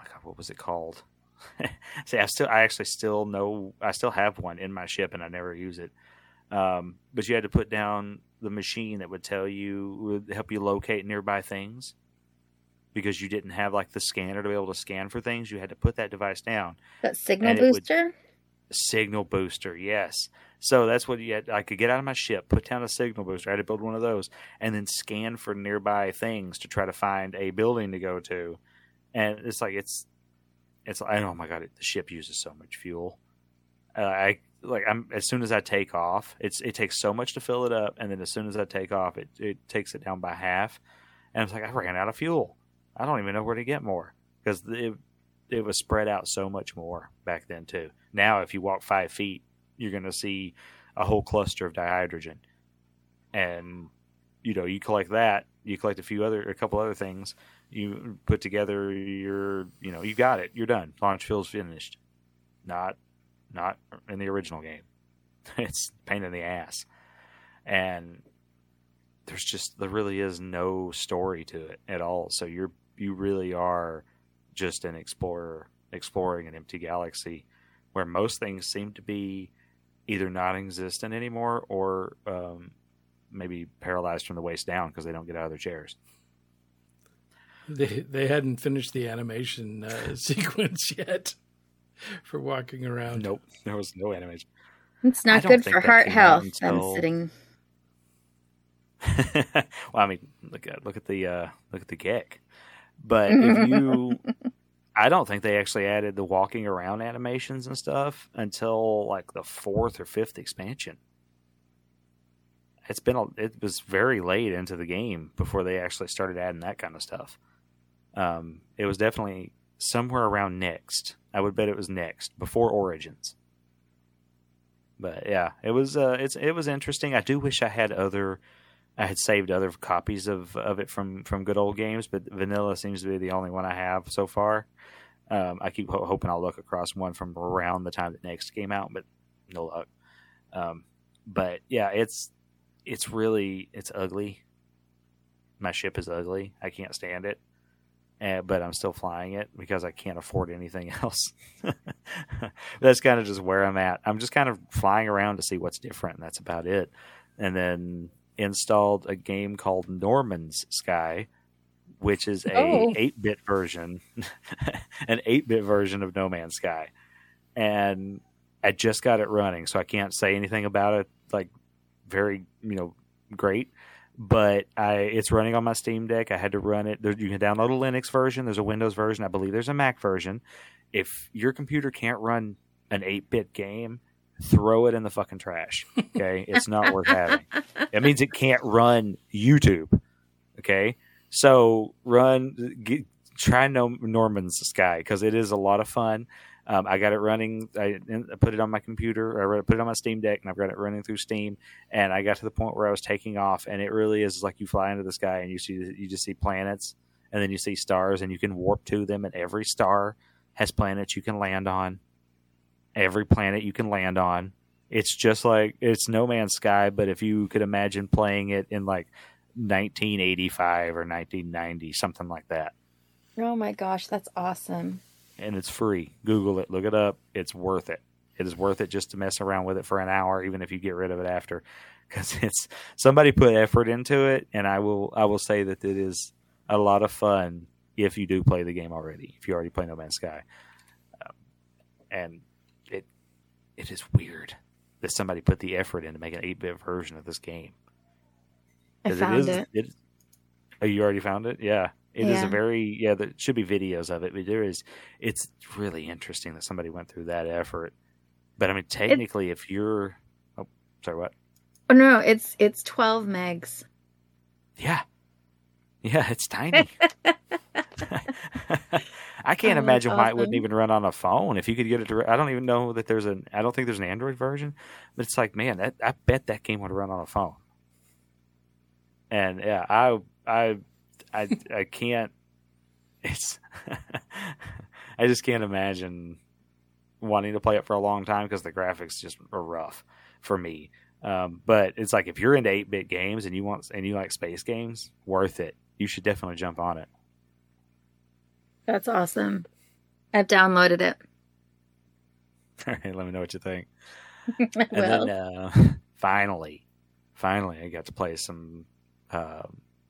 Speaker 3: god, what was it called? See, I still, I actually still know, I still have one in my ship, and I never use it. Um, but you had to put down the machine that would tell you, would help you locate nearby things, because you didn't have like the scanner to be able to scan for things. You had to put that device down.
Speaker 4: That signal
Speaker 3: it would-
Speaker 4: booster?
Speaker 3: Signal booster, yes. So that's what you had. I could get out of my ship, put down a signal booster. I had to build one of those, and then scan for nearby things to try to find a building to go to. And it's like it's, it's. I oh my god, it, the ship uses so much fuel. Uh, I like I'm as soon as I take off, it's it takes so much to fill it up, and then as soon as I take off, it it takes it down by half. And it's like I ran out of fuel. I don't even know where to get more because it it was spread out so much more back then too. Now, if you walk five feet, you're going to see a whole cluster of dihydrogen, and you know you collect that. You collect a few other, a couple other things. You put together your, you know, you got it. You're done. Launch field's finished. Not, not in the original game. it's pain in the ass, and there's just there really is no story to it at all. So you're you really are just an explorer exploring an empty galaxy where most things seem to be either non-existent anymore or um, maybe paralyzed from the waist down because they don't get out of their chairs.
Speaker 2: They they hadn't finished the animation uh, sequence yet for walking around.
Speaker 3: Nope, there was no animation.
Speaker 4: It's not good for heart health.
Speaker 3: until-
Speaker 4: I'm sitting.
Speaker 3: well, I mean, look at look at the uh, look at the geek. But if you, I don't think they actually added the walking around animations and stuff until like the fourth or fifth expansion. It's been a, it was very late into the game before they actually started adding that kind of stuff. Um, it was definitely somewhere around next. I would bet it was next before Origins. But yeah, it was uh, it's it was interesting. I do wish I had other I had saved other copies of, of it from, from good old games, but vanilla seems to be the only one I have so far. Um, I keep ho- hoping I'll look across one from around the time that next came out, but no luck. Um, but yeah, it's it's really it's ugly. My ship is ugly. I can't stand it, uh, but I'm still flying it because I can't afford anything else. that's kind of just where I'm at. I'm just kind of flying around to see what's different. And that's about it. And then installed a game called Noman's Sky, which is a
Speaker 4: Oh.
Speaker 3: 8-bit version, an 8-bit version of No Man's Sky. And I just got it running, so I can't say anything about it like very, you know, great. But I it's running on my Steam Deck. I had to run it. There, you can download a Linux version. There's a Windows version. I believe there's a Mac version. If your computer can't run an 8-bit game, throw it in the fucking trash. Okay, it's not worth having. It means it can't run YouTube. Okay, so run, get, try no Noman's Sky because it is a lot of fun. Um, I got it running. I, I put it on my computer. I put it on my Steam Deck, and I've got it running through Steam. And I got to the point where I was taking off, and it really is like you fly into the sky, and you see you just see planets, and then you see stars, and you can warp to them, and every star has planets you can land on. Every planet you can land on. It's just like it's No Man's Sky, but if you could imagine playing it in like 1985 or 1990, something like that.
Speaker 4: Oh my gosh, that's awesome.
Speaker 3: And it's free. Google it, look it up. It's worth it. It is worth it just to mess around with it for an hour, even if you get rid of it after, because it's somebody put effort into it, and I will I will say that it is a lot of fun if you do play the game already. If you already play No Man's Sky, um, and it it is weird that somebody put the effort in to make an eight bit version of this game.
Speaker 4: I found
Speaker 3: is,
Speaker 4: it.
Speaker 3: it. Oh, you already found it? Yeah. It is
Speaker 4: Yeah.
Speaker 3: a very yeah. There should be videos of it, but there is. It's really interesting that somebody went through that effort. But I mean, technically, if you're, oh, sorry, what?
Speaker 4: Oh no, it's it's twelve megs.
Speaker 3: Yeah, yeah, it's tiny. I can't
Speaker 4: Oh,
Speaker 3: imagine
Speaker 4: that's
Speaker 3: why it wouldn't even run on a phone. If you could get it, to, I don't even know that there's an. I don't think there's an Android version, but it's like, man, that I bet that game would run on a phone. And yeah, I, I, I, I can't. It's. I just can't imagine wanting to play it for a long time because the graphics just are rough for me. Um, but it's like if you're into eight bit games and you want and you like space games, worth it. You should definitely jump on it.
Speaker 4: That's awesome. I've downloaded it.
Speaker 3: All right, let me know what you think.
Speaker 4: well,
Speaker 3: And then uh, finally, finally, I got to play some. Uh,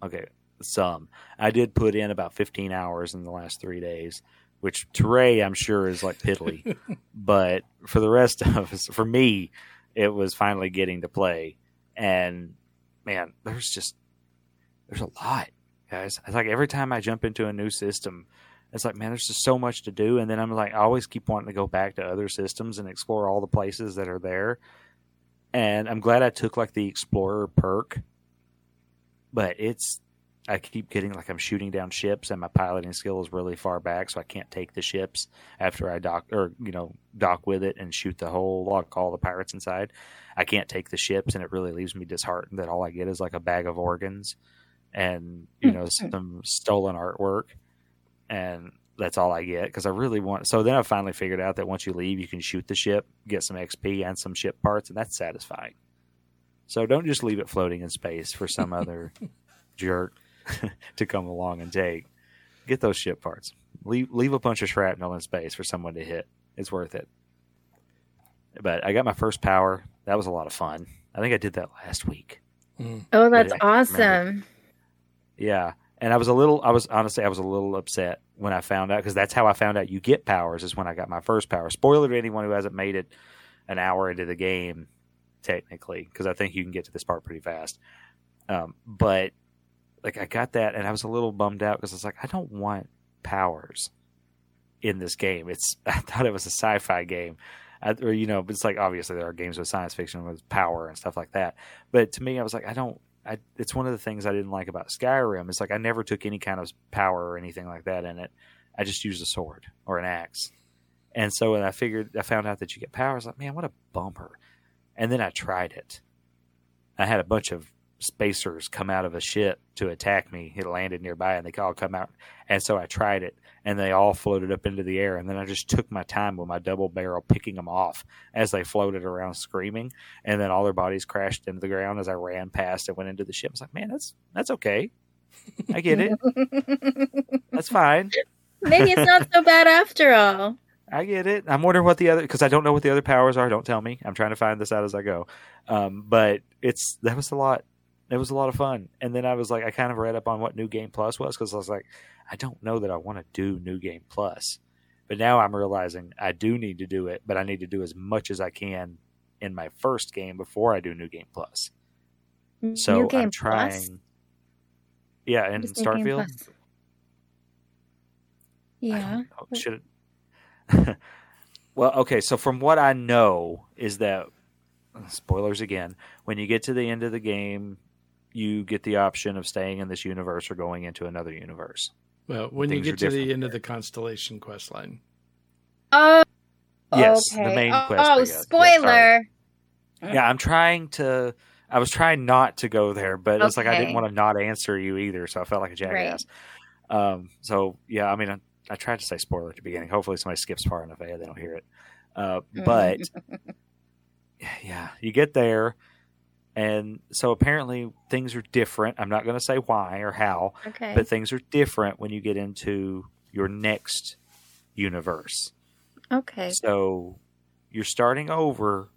Speaker 3: okay, some. I did put in about 15 hours in the last three days, which to Ray, I'm sure, is like piddly. but for the rest of us, for me, it was finally getting to play. And man, there's just there's a lot, guys. It's like every time I jump into a new system, it's like man, there's just so much to do. And then I'm like, I always keep wanting to go back to other systems and explore all the places that are there. And I'm glad I took like the explorer perk, but it's I keep getting like I'm shooting down ships, and my piloting skill is really far back, so I can't take the ships after I dock or you know dock with it and shoot the whole lock all the pirates inside. I can't take the ships, and it really leaves me disheartened that all I get is like a bag of organs and you know hmm. some stolen artwork, and that's all I get because I really want. So then I finally figured out that once you leave, you can shoot the ship, get some XP and some ship parts, and that's satisfying. So don't just leave it floating in space for some other jerk to come along and take. Get those ship parts. Leave leave a bunch of shrapnel in space for someone to hit. It's worth it. But I got my first power. That was a lot of fun. I think I did that last week.
Speaker 4: oh, that's awesome.
Speaker 3: Yeah. And I was a little, I was honestly, I was a little upset when I found out because that's how I found out you get powers is when I got my first power. Spoiler to anyone who hasn't made it an hour into the game, technically, because I think you can get to this part pretty fast. Um, but like I got that and I was a little bummed out because I was like, I don't want powers. in this game. It's I thought it was a sci-fi game, I, or you know, it's like obviously there are games with science fiction with power and stuff like that. But to me, I was like, I don't. I, it's one of the things I didn't like about Skyrim. It's like I never took any kind of power or anything like that in it. I just used a sword or an axe. And so when I figured, I found out that you get powers. Like, man, what a bummer. And then I tried it. I had a bunch of spacers come out of a ship to attack me. It landed nearby, and they all come out. And so I tried it, and they all floated up into the air. And then I just took my time with my double barrel, picking them off as they floated around, screaming. And then all their bodies crashed into the ground as I ran past and went into the ship. I was like, man, that's that's okay. I get it. That's fine.
Speaker 4: Maybe it's not so bad after all.
Speaker 3: I get it. I'm wondering what the other because I don't know what the other powers are. Don't tell me. I'm trying to find this out as I go. Um, but it's that was a lot. It was a lot of fun. And then I was like, I kind of read up on what New Game Plus was because I was like, I don't know that I want to do New Game Plus. But now I'm realizing I do need to do it, but I need to do as much as I can in my first game before I do New Game Plus. So
Speaker 4: New Game
Speaker 3: I'm trying.
Speaker 4: Plus?
Speaker 3: Yeah, in
Speaker 4: What is New Game
Speaker 3: Starfield.
Speaker 4: Yeah.
Speaker 3: Should it... well, okay. So from what I know is that spoilers again. When you get to the end of the game, you get the option of staying in this universe or going into another universe.
Speaker 2: Well, when you
Speaker 3: Things are
Speaker 2: get to the end of the constellation quest line.
Speaker 4: Oh.
Speaker 3: Yes, the main
Speaker 4: oh,
Speaker 3: quest,
Speaker 4: Oh,
Speaker 3: guess. Yeah,
Speaker 4: spoiler.
Speaker 3: Yeah, I'm trying to. I was trying not to go there, but it's like I didn't want to not answer you either, so I felt like a jackass. Um, so yeah, I mean, I, I tried to say spoiler at the beginning. Hopefully, somebody skips far enough ahead they don't hear it. Uh, but yeah, you get there, and so apparently things are different. I'm not going to say why or how,
Speaker 4: okay.
Speaker 3: but things are different when you get into your next universe.
Speaker 4: okay.
Speaker 3: So you're starting over,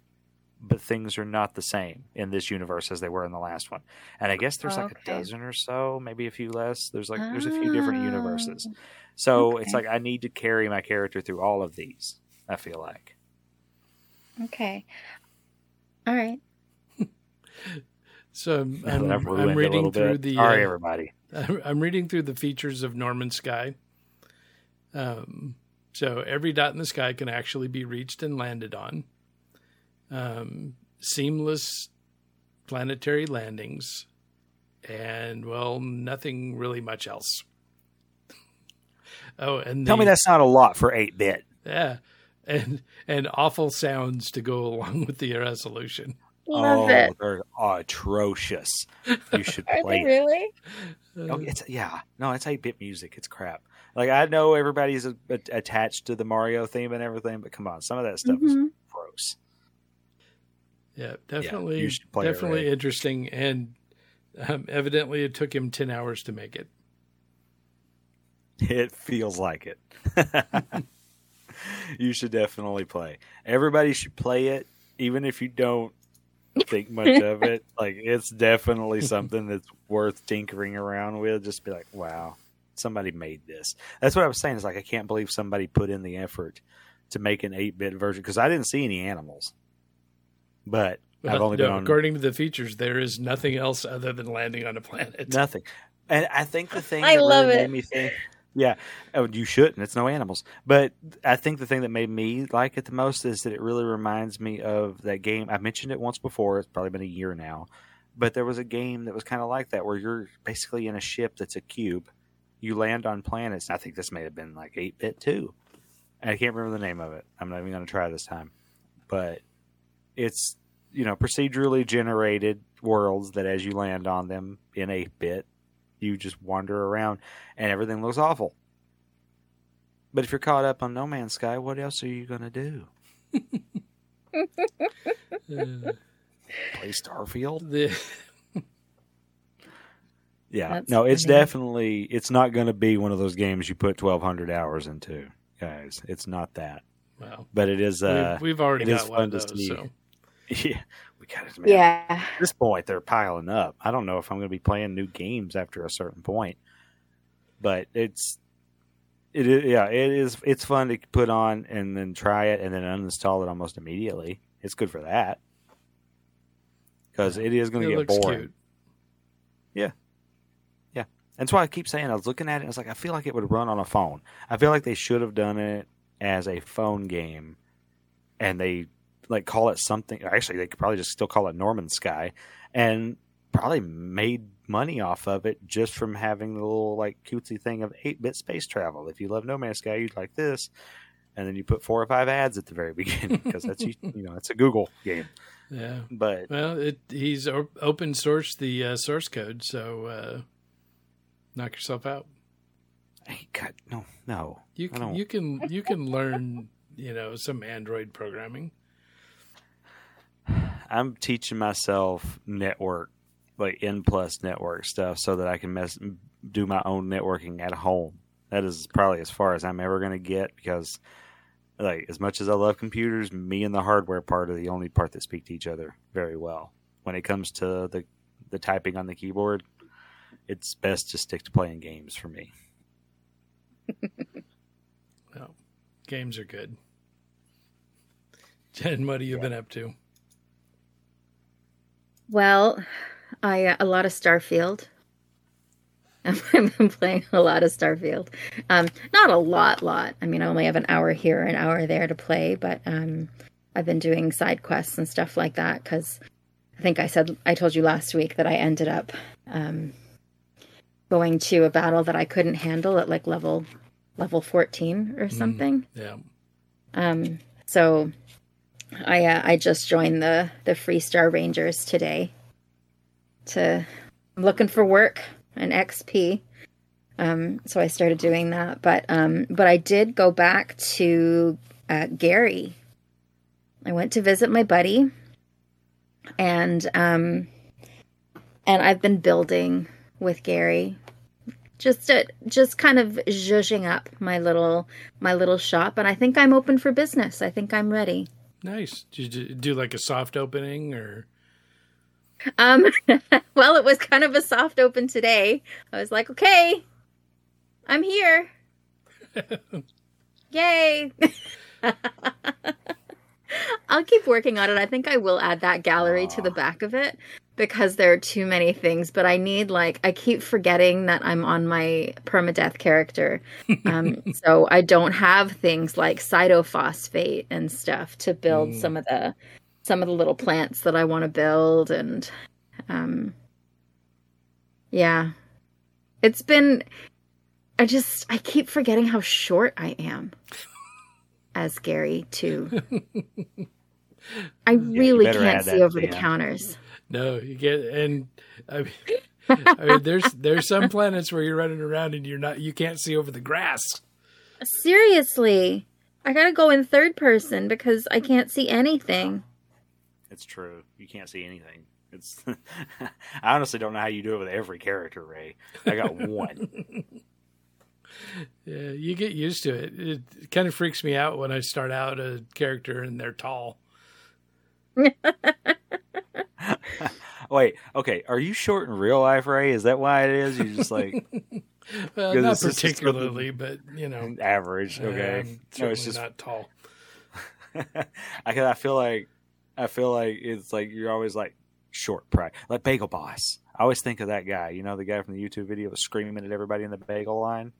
Speaker 3: but things are not the same in this universe as they were in the last one. And I guess there's like
Speaker 4: Okay.
Speaker 3: a dozen or so, maybe a few less. There's like there's a few different universes.
Speaker 4: Ah,
Speaker 3: So it's like I need to carry my character through all of these. I feel like.
Speaker 4: Okay. All right.
Speaker 2: So I'm, I'm
Speaker 3: a
Speaker 2: reading through
Speaker 3: bit.
Speaker 2: the
Speaker 3: Sorry,
Speaker 2: uh,
Speaker 3: everybody.
Speaker 2: I'm reading through the features of Noman Sky. Um, so every dot in the sky can actually be reached and landed on. Um, seamless planetary landings, and well, nothing really much else. Oh, and
Speaker 3: Tell me that's not a lot for eight bit.
Speaker 2: yeah, and and awful sounds to go along with the resolution.
Speaker 4: Love
Speaker 3: oh,
Speaker 4: it.
Speaker 3: they're atrocious. You should
Speaker 4: Are
Speaker 3: play
Speaker 4: they
Speaker 3: it.
Speaker 4: really?
Speaker 3: Oh, it's yeah, no, it's eight bit music. It's crap. Like I know everybody's a, a- attached to the Mario theme and everything, but come on, some of that stuff is
Speaker 4: Mhm.
Speaker 3: gross.
Speaker 2: Yeah, definitely,
Speaker 3: you should play it,
Speaker 2: definitely interesting, and um, evidently it took him ten hours to make it.
Speaker 3: It feels like it. you should definitely play. Everybody should play it, even if you don't think much of it. Like it's definitely something that's worth tinkering around with. Just be like, wow, somebody made this. That's what I was saying. Is like I can't believe somebody put in the effort to make an eight bit version because I didn't see any animals. But I've only
Speaker 2: no,
Speaker 3: been on
Speaker 2: according to the features, there is nothing else other than landing on a planet.
Speaker 3: Nothing. And I think the thing
Speaker 4: I
Speaker 3: that
Speaker 4: love
Speaker 3: really
Speaker 4: it.
Speaker 3: made me think, yeah, oh, you shouldn't. It's no animals. But I think the thing that made me like it the most is that it really reminds me of that game. I mentioned it once before. It's probably been a year now. But there was a game that was kind of like that where you're basically in a ship that's a cube. You land on planets. I think this may have been like 8 bit too. I can't remember the name of it. I'm not even going to try this time. But it's, you know, procedurally generated worlds that as you land on them in 8 bit, you just wander around and everything looks awful. But if you're caught up on No Man's Sky, what else are you going to do?
Speaker 2: Uh,
Speaker 3: Play Starfield?
Speaker 2: the,
Speaker 3: Yeah.
Speaker 4: That's
Speaker 3: no, it's
Speaker 4: funny.
Speaker 3: definitely it's not going to be one of those games you put 1200 hours into, guys. It's not that.
Speaker 2: well,
Speaker 3: But it is uh
Speaker 2: we've, we've already
Speaker 3: it is
Speaker 2: got one
Speaker 3: fun
Speaker 2: of
Speaker 3: to
Speaker 2: those.
Speaker 3: see.
Speaker 2: So
Speaker 3: yeah, we got it. Man.
Speaker 4: Yeah.
Speaker 3: At this point they're piling up. I don't know if I'm going to be playing new games after a certain point. But it's it is yeah, it is it's fun to put on and then try it and then uninstall it almost immediately. It's good for that. Cuz it is going to get
Speaker 2: looks
Speaker 3: boring.
Speaker 2: cute. Yeah, yeah.
Speaker 3: That's why I keep saying I was looking at it. I was like, I feel like it would run on a phone. I feel like they should have done it as a phone game, and they like call it something. Actually, they could probably just still call it Noman Sky, and probably made money off of it just from having the little like cutesy thing of eight bit space travel. If you love No Man's Sky, you'd like this, and then you put four or five ads at the very beginning because that's you know it's a Google game.
Speaker 2: Yeah.
Speaker 3: But
Speaker 2: Well, it he's open sourced the uh, source code, so uh, knock yourself out.
Speaker 3: hey, God, no, no,
Speaker 2: You can you can you can learn you know some Android programming.
Speaker 3: I'm teaching myself network, like N plus network stuff, so that I can mess, do my own networking at home. That is probably as far as I'm ever going to get because, like, as much as I love computers, me and the hardware part are the only part that speak to each other very well. When it comes to the the typing on the keyboard, it's best to stick to playing games for me.
Speaker 2: No, games are good. Jen, what have you been up to?
Speaker 4: Well, I uh, a lot of Starfield. I've been playing a lot of Starfield. Um, not a lot, lot. I mean, I only have an hour here, an hour there to play, but um, I've been doing side quests and stuff like that because I think I said I told you last week that I ended up um, going to a battle that I couldn't handle at like level level fourteen or something.
Speaker 2: Yeah,
Speaker 4: Um, so I uh, I just joined the the Freestar Rangers today. To I'm looking for work and XP. Um, so I started doing that, but um, but I did go back to uh, Gary. I went to visit my buddy, and um, and I've been building with Gary just to, just kind of zhuzhing up my little my little shop and I think I'm open for business. I think I'm ready.
Speaker 2: Nice. Did you do like a soft opening or?
Speaker 4: Um well, it was kind of a soft open today. I was like, "Okay. I'm here." Yay. I'll keep working on it. I think I will add that gallery to the back of it because there are too many things, but I need like I keep forgetting that I'm on my permadeath character. Um, so I don't have things like cytophosphate and stuff to build
Speaker 2: Mm.
Speaker 4: some of the some of the little plants that I want to build and um yeah. It's been I just I keep forgetting how short I am as Gary too. I really
Speaker 3: better
Speaker 4: can't see over the counters.
Speaker 2: No, you get and I mean, I mean, there's there's some planets where you're running around and you're not you can't see over the grass.
Speaker 4: Seriously. I gotta go in third person because I can't see anything.
Speaker 3: It's true. You can't see anything. It's. I honestly don't know how you do it with every character, Ray. I got one.
Speaker 2: Yeah, you get used to it. It kind of freaks me out when I start out a character and they're tall.
Speaker 3: Wait, okay. Are you short in real life, Ray? Is that why it is? You just like
Speaker 2: Well, not
Speaker 3: it's just- it's
Speaker 2: particularly, but you know,
Speaker 3: average? Okay,
Speaker 2: um,
Speaker 3: no, it's just
Speaker 2: not tall.
Speaker 3: I, I feel like I feel like it's like you're always like short pride, like Bagel Boss. I always think of that guy. You know, the guy from the YouTube video was screaming at everybody in the bagel line.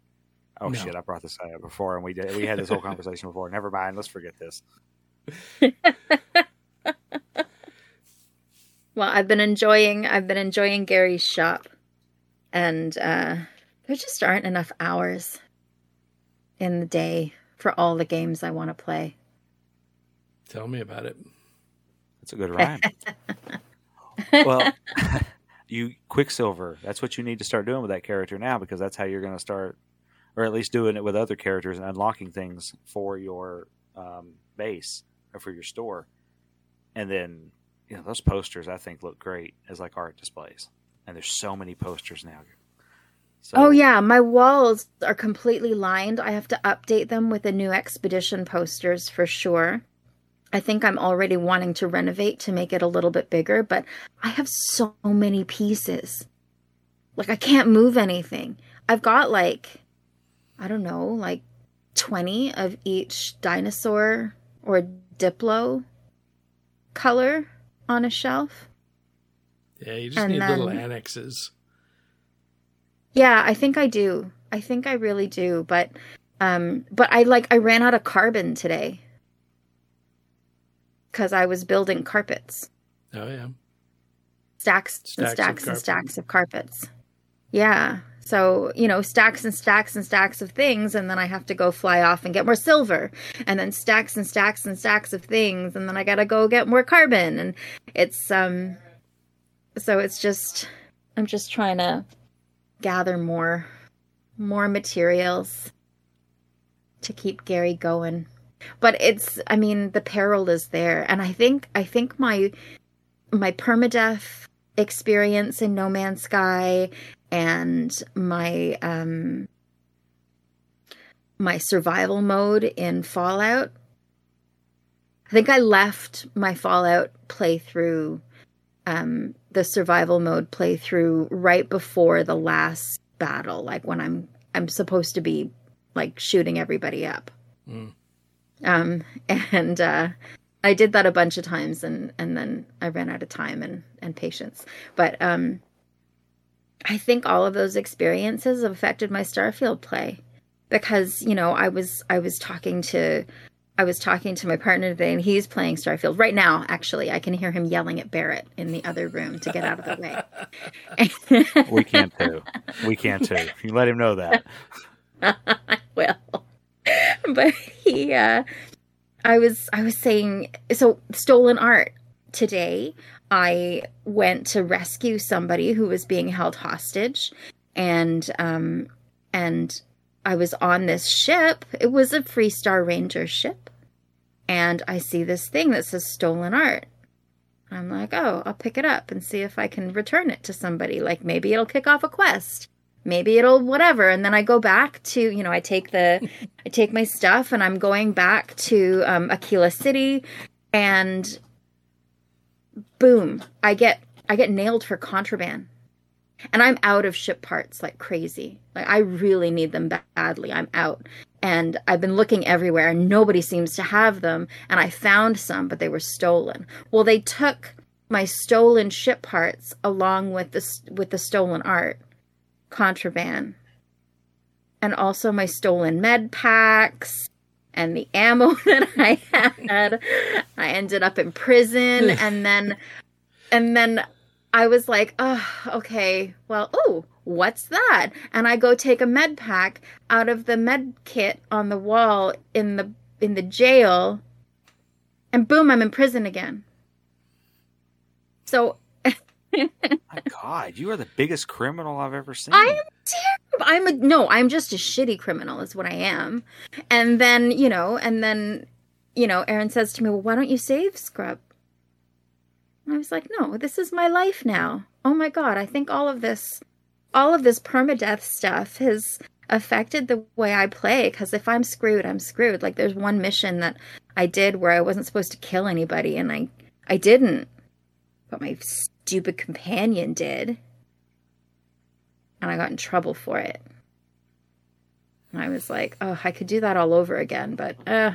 Speaker 3: Oh
Speaker 2: No.
Speaker 3: shit! I brought this up before, and we did we had this whole conversation before. Never mind. Let's forget this.
Speaker 4: Well, I've been enjoying I've been enjoying Gary's shop. And uh there just aren't enough hours in the day for all the games I want to play.
Speaker 2: Tell me about it.
Speaker 3: That's a good rhyme. well, you Quicksilver. That's what you need to start doing with that character now, because that's how you're going to start, or at least doing it with other characters and unlocking things for your um, base or for your store. And then, you know, those posters I think look great as like art displays. And there's so many posters now. So,
Speaker 4: Oh yeah, my walls are completely lined. I have to update them with the new expedition posters for sure. I think I'm already wanting to renovate to make it a little bit bigger, but I have so many pieces. Like I can't move anything. I've got like I don't know, like 20 of each dinosaur or diplo color on a shelf.
Speaker 2: Yeah, you just
Speaker 4: And
Speaker 2: need little annexes.
Speaker 4: Yeah, I think I do. I think I really do. But um but I like I ran out of carbon today. Cuz I was building carpets.
Speaker 2: Oh yeah.
Speaker 4: Stacks,
Speaker 2: Stacks
Speaker 4: and stacks and stacks of carpets. Yeah. So, you know, stacks and stacks and stacks of things and then I have to go fly off and get more silver. And then stacks and stacks and stacks of things and then I got to go get more carbon. And it's um so it's just I'm just trying to gather more more materials to keep Gary going. But it's I mean the peril is there. And I think I think my my permadeath experience in No Man's Sky and my um my survival mode in Fallout I think I left my Fallout playthrough um the survival mode playthrough right before the last battle like when I'm I'm supposed to be like shooting everybody up.
Speaker 2: Mm.
Speaker 4: Um and uh I did that a bunch of times and and then I ran out of time and and patience. But um I think all of those experiences have affected my Starfield play because, you know, I was I was talking to I was talking to my partner today and he's playing Starfield right now actually. I can hear him yelling at Barrett in the other room to get out of the way.
Speaker 3: We can't too. We can't too. You let him know that.
Speaker 4: I will. But he uh I was I was saying so stolen art today I went to rescue somebody who was being held hostage and um and I was on this ship. It was a Freestar Ranger ship. And I see this thing that says stolen art. I'm like, "Oh, I'll pick it up and see if I can return it to somebody. Like maybe it'll kick off a quest." maybe it'll whatever and then i go back to you know i take the i take my stuff and i'm going back to um, Akila City and boom. I get i get nailed for contraband. And i'm out of ship parts like crazy. Like i really need them badly. I'm out. And i've been looking everywhere and nobody seems to have them. And i found some but they were stolen. Well they took my stolen ship parts along with the with the stolen art contraband and also my stolen med packs and the ammo that I had. I ended up in prison and then and then I was like, "Oh, okay. Well, oh, what's that?" And I go take a med pack out of the med kit on the wall in the in the jail and boom, I'm in prison again. So
Speaker 3: My God, you are the biggest criminal I've ever seen.
Speaker 4: I am terrible. I'm a no. I'm just a shitty criminal, is what I am. And then you know, and then you know, Aaron says to me, "Well, why don't you save Scrub?" I was like, "No, this is my life now. Oh my god, I think all of this, all of this permadeath stuff has affected the way I play. Because if I'm screwed, I'm screwed. Like there's one mission that I did where I wasn't supposed to kill anybody, and I, I didn't, but my stupid companion did." and I got in trouble for it. And I was like, oh, I could do that all over again, but uh,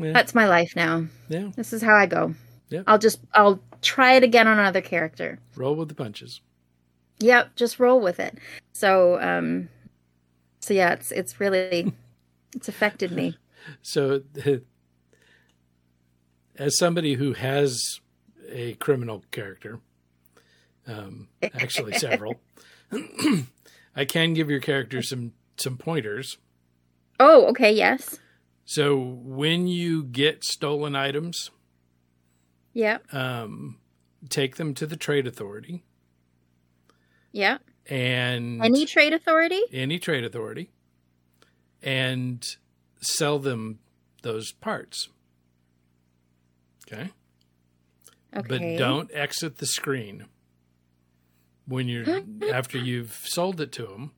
Speaker 2: Yeah.
Speaker 4: that's my life now.
Speaker 2: Yeah.
Speaker 4: This is how I go.
Speaker 2: Yeah.
Speaker 4: I'll just, I'll try it again on another character.
Speaker 2: Roll with the punches.
Speaker 4: Yep, just roll with it. So, um, so yeah, it's it's really, it's affected me.
Speaker 2: So, as somebody who has a criminal character, um, actually several, I can give your character some some pointers.
Speaker 4: Oh, okay, yes,
Speaker 2: So when you get stolen items,
Speaker 4: yeah,
Speaker 2: um, take them to the trade authority
Speaker 4: Yeah,
Speaker 2: and
Speaker 4: Any trade authority?
Speaker 2: any trade authority and sell them those parts. Okay.
Speaker 4: Okay,
Speaker 2: But don't exit the screen when you're after you've sold it to them.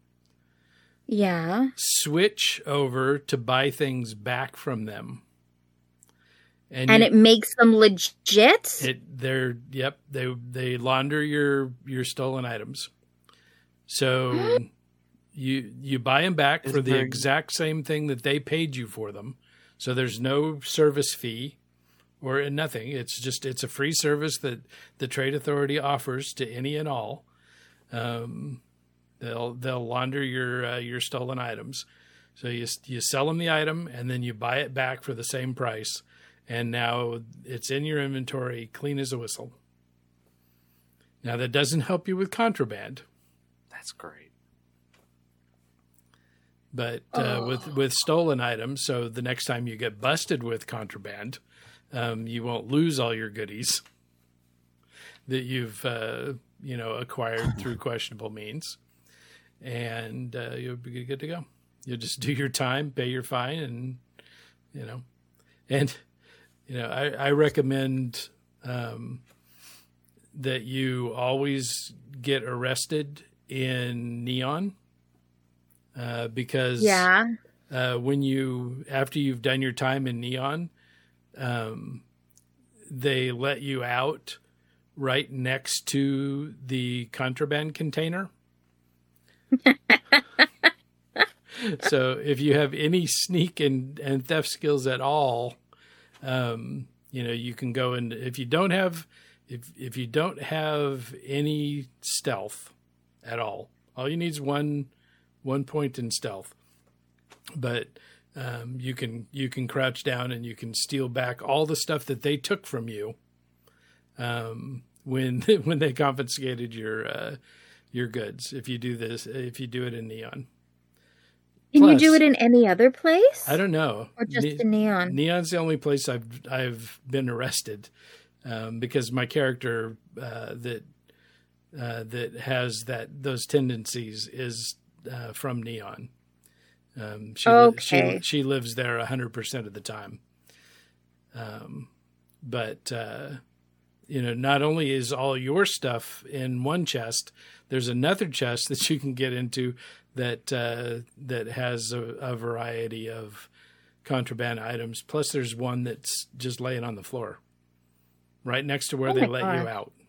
Speaker 4: Yeah.
Speaker 2: Switch over to buy things back from them.
Speaker 4: And
Speaker 2: you-
Speaker 4: it makes them legit.
Speaker 2: It they're yep they they launder your your stolen items. So you you buy them back for the
Speaker 3: there-
Speaker 2: exact same thing that they paid you for them. So there's no service fee or nothing. It's just it's a free service that the trade authority offers to any and all. Um, They'll they'll launder your uh, your stolen items. So you you sell them the item and then you buy it back for the same price, and now it's in your inventory, clean as a whistle. Now that doesn't help you with contraband,
Speaker 3: That's great.
Speaker 2: but uh, with with stolen items, so the next time you get busted with contraband, um, you won't lose all your goodies that you've uh, you know acquired through questionable means, and uh, you'll be good to go. You'll just do your time, pay your fine, and you know, and you know, I, I recommend um, that you always get arrested in neon uh, because
Speaker 4: Yeah.
Speaker 2: uh, when you after you've done your time in neon um, they let you out right next to the contraband container. So if you have any sneak and, and theft skills at all um, you know you can go and if you don't have if if you don't have any stealth at all all you need is one one point in stealth. But um, you can you can crouch down and you can steal back all the stuff that they took from you um, when when they confiscated your uh, your goods. If you do this, if you do it in neon,
Speaker 4: Can
Speaker 2: Plus-
Speaker 4: you do it in any other place?
Speaker 2: I don't know.
Speaker 4: Or just
Speaker 2: Ne-
Speaker 4: in neon?
Speaker 2: Neon's the only place I've I've been arrested um, because my character uh, that uh, that has that those tendencies is uh, from Neon. Um, she,
Speaker 4: Okay.
Speaker 2: she she lives there hundred percent of the time. Um, but uh, you know, not only is all your stuff in one chest, there's another chest that you can get into that uh, that has a, a variety of contraband items. Plus, there's one that's just laying on the floor, right next to where
Speaker 4: Oh
Speaker 2: they let you out.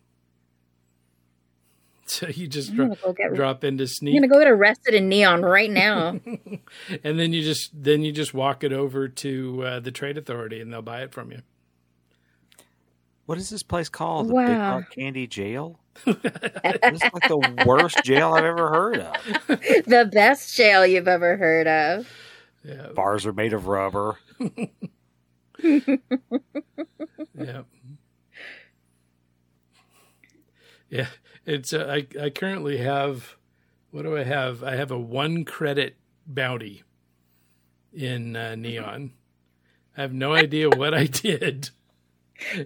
Speaker 2: So you just
Speaker 4: I'm
Speaker 2: dro-
Speaker 4: go get.
Speaker 2: drop into
Speaker 4: I'm
Speaker 2: sneak,
Speaker 4: gonna go get arrested in neon right now.
Speaker 2: and then you just then you just walk it over to uh, the trade authority, and they'll buy it from you.
Speaker 3: What is this place called? The Big
Speaker 4: Wow.
Speaker 3: Rock Candy Jail? This is like the worst jail I've ever heard of.
Speaker 4: the best jail you've ever heard of.
Speaker 2: Yeah,
Speaker 3: Bars are made of rubber.
Speaker 2: yeah, yeah. It's uh, I I currently have what do I have? I have a one credit bounty in uh, neon. I have no idea what I did.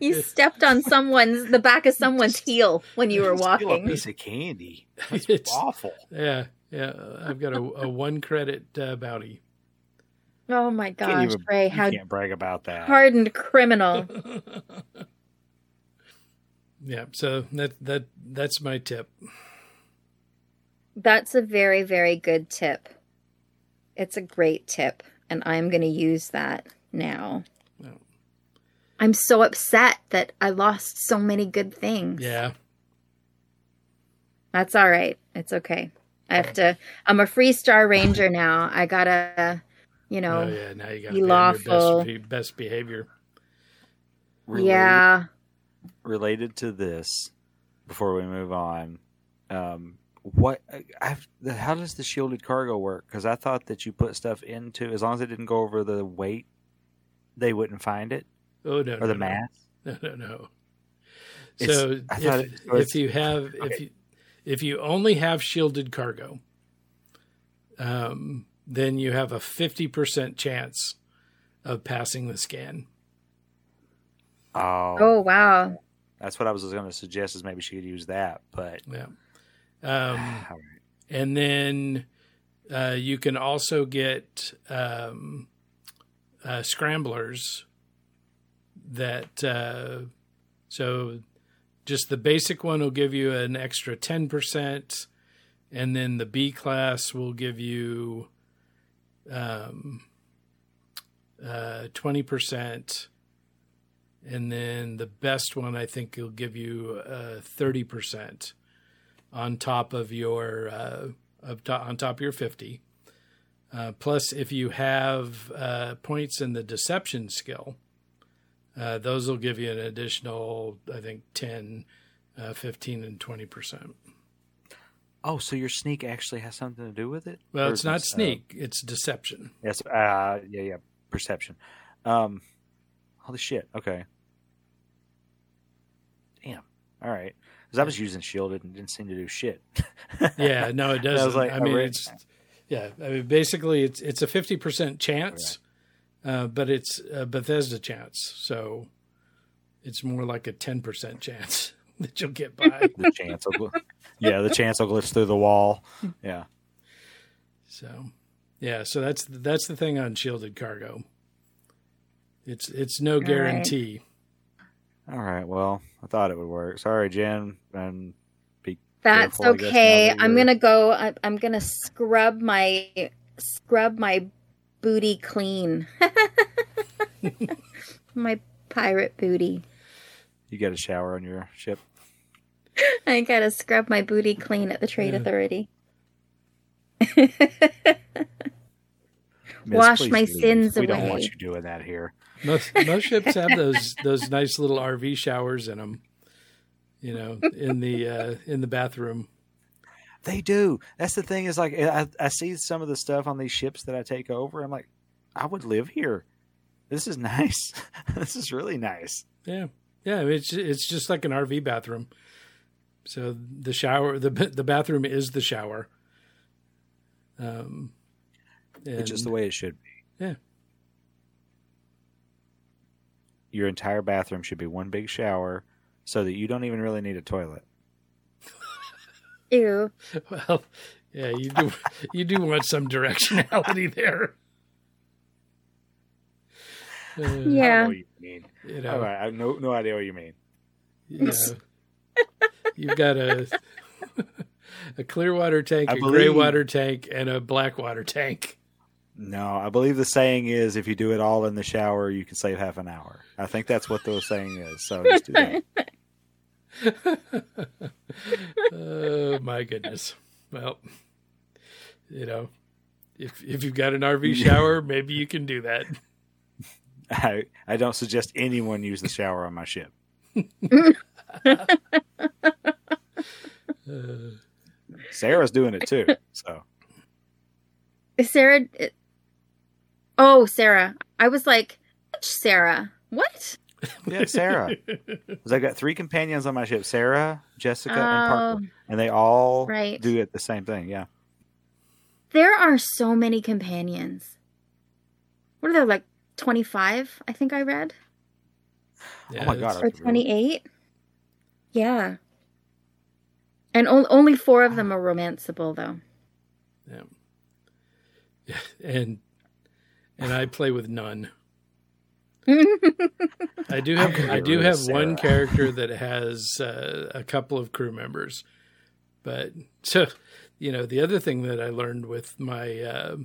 Speaker 4: You stepped on someone's the back of someone's heel when you were
Speaker 3: Steal a
Speaker 4: walking.
Speaker 3: piece of candy. That's
Speaker 2: It's-
Speaker 3: awful.
Speaker 2: Yeah, yeah. I've got a, a one credit uh, bounty.
Speaker 4: Oh my
Speaker 3: Can't
Speaker 4: gosh,
Speaker 3: even-
Speaker 4: Ray,
Speaker 3: you
Speaker 4: how
Speaker 3: can't brag about that.
Speaker 4: hardened criminal.
Speaker 2: Yeah, so that that that's my tip.
Speaker 4: That's a very, very good tip. It's a great tip, and I'm going to use that now.
Speaker 2: Yeah.
Speaker 4: I'm so upset that I lost so many good things.
Speaker 2: Yeah,
Speaker 4: That's all right. It's okay. I have to. I'm a Freestar Ranger now. I gotta, you know,
Speaker 2: oh yeah. Now you got to
Speaker 4: be
Speaker 2: be
Speaker 4: lawful.
Speaker 2: your best, best behavior.
Speaker 3: Related,
Speaker 4: yeah.
Speaker 3: related to this, before we move on, um, what I've, how does the shielded cargo work? Because I thought that you put stuff into as long as it didn't go over the weight, they wouldn't find it
Speaker 2: Oh no,
Speaker 3: or
Speaker 2: no,
Speaker 3: the
Speaker 2: no.
Speaker 3: mass.
Speaker 2: No, no, no.
Speaker 3: It's-
Speaker 2: So if,
Speaker 3: was-
Speaker 2: if you have if you if you only have shielded cargo, um, then you have a fifty percent chance of passing the scan.
Speaker 3: Oh,
Speaker 4: Oh wow.
Speaker 3: that's what I was going to suggest. Is maybe she could use that, but
Speaker 2: Yeah. Um, and then uh, you can also get um, uh, scramblers that uh, so just the basic one will give you an extra 10% and then the b class will give you um, uh, 20% and then the best one i think will give you uh, 30% on top of your uh, on top of your 50 uh, plus if you have uh, points in the deception skill uh, those will give you an additional i think 10 uh, 15 and 20%
Speaker 3: Oh, so your sneak actually has something to do with it?
Speaker 2: Well,
Speaker 3: Or
Speaker 2: it's not
Speaker 3: uh,
Speaker 2: sneak; it's deception.
Speaker 3: yes. Uh, yeah, yeah. Perception. Um, holy shit. Okay. Damn. All right. Because I was using shielded and didn't seem to do shit.
Speaker 2: Yeah, no, it
Speaker 3: I
Speaker 2: doesn't.
Speaker 3: like,
Speaker 2: I
Speaker 3: I
Speaker 2: mean,
Speaker 3: read-
Speaker 2: it's yeah. I mean, basically, it's it's a fifty percent chance, uh, but it's a Bethesda chance, so it's more like a ten percent chance that you'll get by.
Speaker 3: the chance will, yeah, the chance will glitch through the wall. Yeah.
Speaker 2: So, yeah, so that's that's the thing on shielded cargo. It's it's no guarantee.
Speaker 3: All right. Well, I thought it would work. Sorry, Jen. And be
Speaker 4: That's
Speaker 3: careful, I guess,
Speaker 4: okay.
Speaker 3: that
Speaker 4: I'm gonna go. I, I'm gonna scrub my scrub my booty clean. my pirate booty.
Speaker 3: You get a shower on your ship.
Speaker 4: I gotta scrub my booty clean at the Trade
Speaker 2: Yeah.
Speaker 4: Authority.
Speaker 3: Miss,
Speaker 4: Wash my
Speaker 3: leave.
Speaker 4: sins
Speaker 3: We don't want you doing that here.
Speaker 2: Most most ships have those those nice little RV showers in them. You know, in the uh, in the bathroom.
Speaker 3: They do. That's the thing. Is like I, I see some of the stuff on these ships that I take over. I'm like, I would live here. This is nice. this is really nice.
Speaker 2: Yeah, yeah. It's it's just like an RV bathroom. So the shower, the the bathroom is the shower. Um,
Speaker 3: It's just the way it should be.
Speaker 2: Yeah.
Speaker 3: Your entire bathroom should be one big shower, so that you don't even really need a toilet.
Speaker 4: Ew.
Speaker 2: well, yeah, you do you do want some directionality there. Uh,
Speaker 3: I don't know
Speaker 4: Yeah.
Speaker 3: what you mean.
Speaker 2: you know,
Speaker 3: right, I have no no idea what you mean.
Speaker 2: you know, you've got a a clear water tank,
Speaker 3: I
Speaker 2: a gray water tank, and a black water tank.
Speaker 3: No, I believe the saying is if you do it all in the shower, you can save half an hour. I think that's what the saying is. So just do that.
Speaker 2: Oh my goodness. Well, you know, if if you've got an RV shower, maybe you can do that.
Speaker 3: I I don't suggest anyone use the shower on my ship.
Speaker 2: Uh,
Speaker 3: Sarah's doing it too. So
Speaker 4: Sarah. Oh, Sarah. I was like, which Sarah? What?
Speaker 3: Yeah, Sarah. 'Cause I've got three companions on my ship: Sarah, Jessica, and Parker, um, and they all
Speaker 4: right.
Speaker 3: do it the same thing. Yeah.
Speaker 4: There are so many companions. What are there like 25? I think I read
Speaker 2: yeah,
Speaker 3: oh my god.
Speaker 4: or
Speaker 3: are they
Speaker 4: 28. Yeah. And o- only 4 of them are romanceable though.
Speaker 2: Yeah, and and I play with none. I do have I do have one character that has uh, a couple of crew members, but so you know the other thing that I learned with my uh,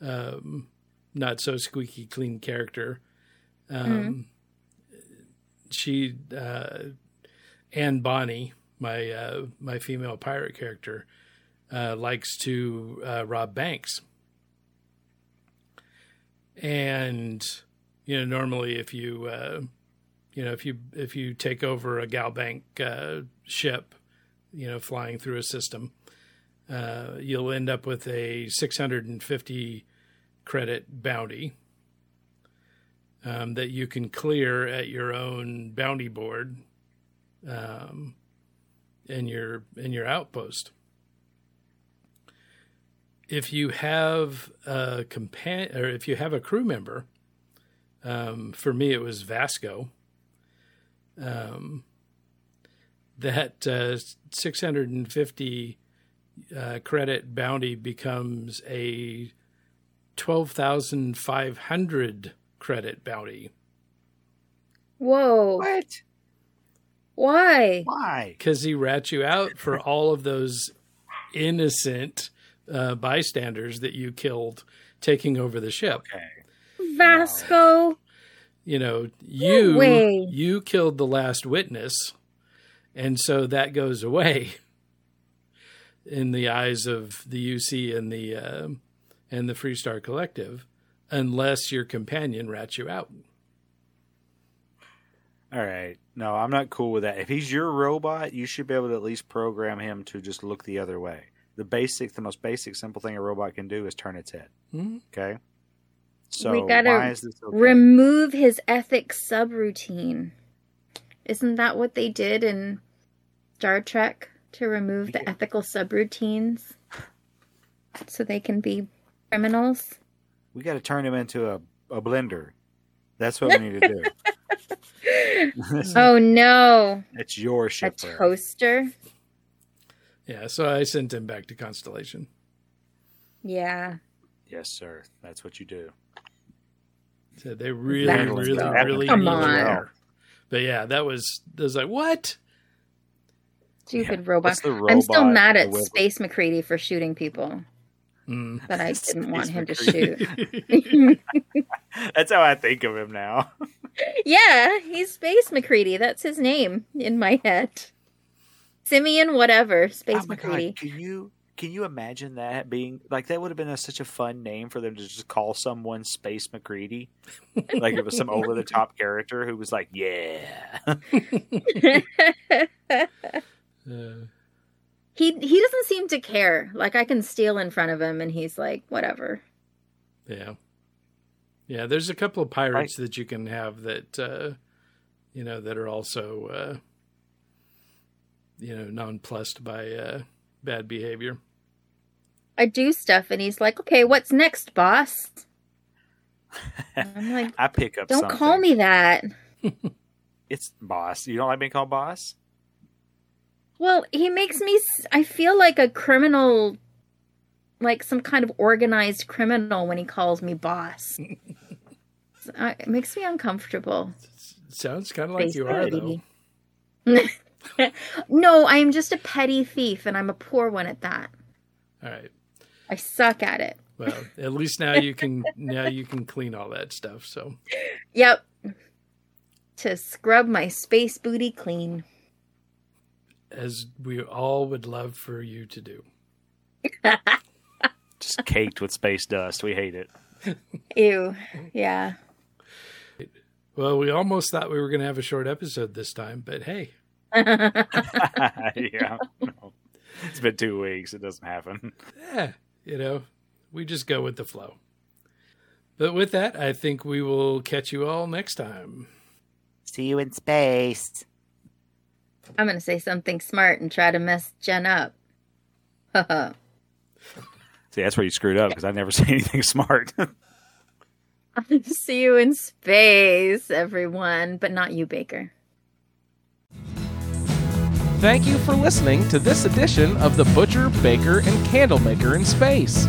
Speaker 2: um, not so squeaky clean character, um, she uh, Anne Bonnie, my uh, my female pirate character, uh, likes to uh, rob banks. And you know, normally if you uh, you know if you if you take over a GalBank uh, ship, you know, flying through a system, uh, you'll end up with a 650 credit bounty um, that you can clear at your own bounty board um, in your in your outpost. If you have a compan or if you have a crew member, um, for me it was Vasco. Um, that uh, 650 uh, credit bounty becomes a 12,500 credit bounty
Speaker 4: Whoa.
Speaker 3: What?
Speaker 4: Why?
Speaker 3: Why?
Speaker 2: because he rats you out for all of those innocent uh, bystanders that you killed taking over the ship.
Speaker 3: Okay.
Speaker 4: Vasco.
Speaker 2: You know, you
Speaker 4: way.
Speaker 2: you killed the last witness, and so that goes away in the eyes of the UC and the uh, and the Freestar Collective, unless your companion rats you out.
Speaker 3: All right. No, I'm not cool with that. If he's your robot, you should be able to at least program him to just look the other way. The basic, the most basic, simple thing a robot can do is turn its head.
Speaker 2: Hmm?
Speaker 3: Okay. So
Speaker 4: We gotta
Speaker 3: why is this okay?
Speaker 4: Remove his ethics subroutine. Isn't that what they did in Star Trek to remove the
Speaker 3: Yeah.
Speaker 4: ethical subroutines so they can be criminals?
Speaker 3: we got to turn him into a, a blender. That's what we need to do.
Speaker 4: Oh no,
Speaker 3: it's your
Speaker 4: a
Speaker 3: ship. Brad.
Speaker 4: toaster?
Speaker 2: Yeah, so I sent him back to Constellation.
Speaker 4: Yeah.
Speaker 3: Yes, sir. That's what you do.
Speaker 2: So they really,
Speaker 4: That
Speaker 3: was
Speaker 2: really,
Speaker 3: bad.
Speaker 2: really
Speaker 4: Come
Speaker 2: need
Speaker 4: on.
Speaker 2: care. But yeah, that was that was like what?
Speaker 4: Stupid robot.
Speaker 3: What's the
Speaker 4: I'm still mad at Space McCready for shooting people
Speaker 2: Mm.
Speaker 4: that I didn't want
Speaker 3: Space
Speaker 4: him to shoot.
Speaker 3: That's how I think of him now.
Speaker 4: yeah, he's Space McCready. That's his name in my head. Simeon, whatever. Space
Speaker 3: oh
Speaker 4: McCready.
Speaker 3: God, can you can you imagine that being like that would have been a, such a fun name for them to just call someone Space McCready? like it was some over the top character who was like, yeah.
Speaker 2: Uh,
Speaker 4: he he doesn't seem to care. Like I can steal in front of him, and he's like, whatever.
Speaker 2: yeah, yeah. There's a couple of pirates that you can have that uh, you know that are also uh, you know nonplussed by uh, bad behavior.
Speaker 4: I do stuff, and he's like, okay, what's next, boss? I'm like,
Speaker 3: I pick up.
Speaker 4: don't
Speaker 3: something.
Speaker 4: call me that.
Speaker 3: It's boss. You don't like being called boss?
Speaker 4: Well, he makes me. I feel like a criminal, like some kind of organized criminal when he calls me boss. Uh, it makes me uncomfortable.
Speaker 2: Sounds kind of like you are though.
Speaker 4: No, I am just a petty thief, and I'm a poor one at that.
Speaker 2: All right.
Speaker 4: I suck at it.
Speaker 2: Well, at least now you can now you can clean all that stuff. So
Speaker 4: Yep. To scrub my space booty clean.
Speaker 2: as we all would love for you to do.
Speaker 3: Just caked with space dust. We hate it.
Speaker 4: Ew. Yeah.
Speaker 2: Well, we almost thought we were going to have a short episode this time, but hey,
Speaker 3: yeah. No. It's been two weeks. It doesn't happen.
Speaker 2: yeah, you know, we just go with the flow. But with that, I think we will catch you all next time.
Speaker 3: See you in space.
Speaker 4: I'm going to say something smart and try to mess Jen up. Haha.
Speaker 3: See, that's where you screwed up because I never say anything smart.
Speaker 4: See you in space, everyone, but not you, Baker.
Speaker 5: Thank you for listening to this edition of The Butcher, Baker, and Candlemaker in Space.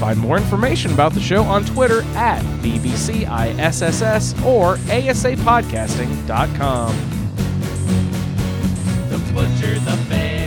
Speaker 5: Find more information about the show on Twitter at BBCISSS or ASApodcasting.com.
Speaker 1: The butcher, the bear,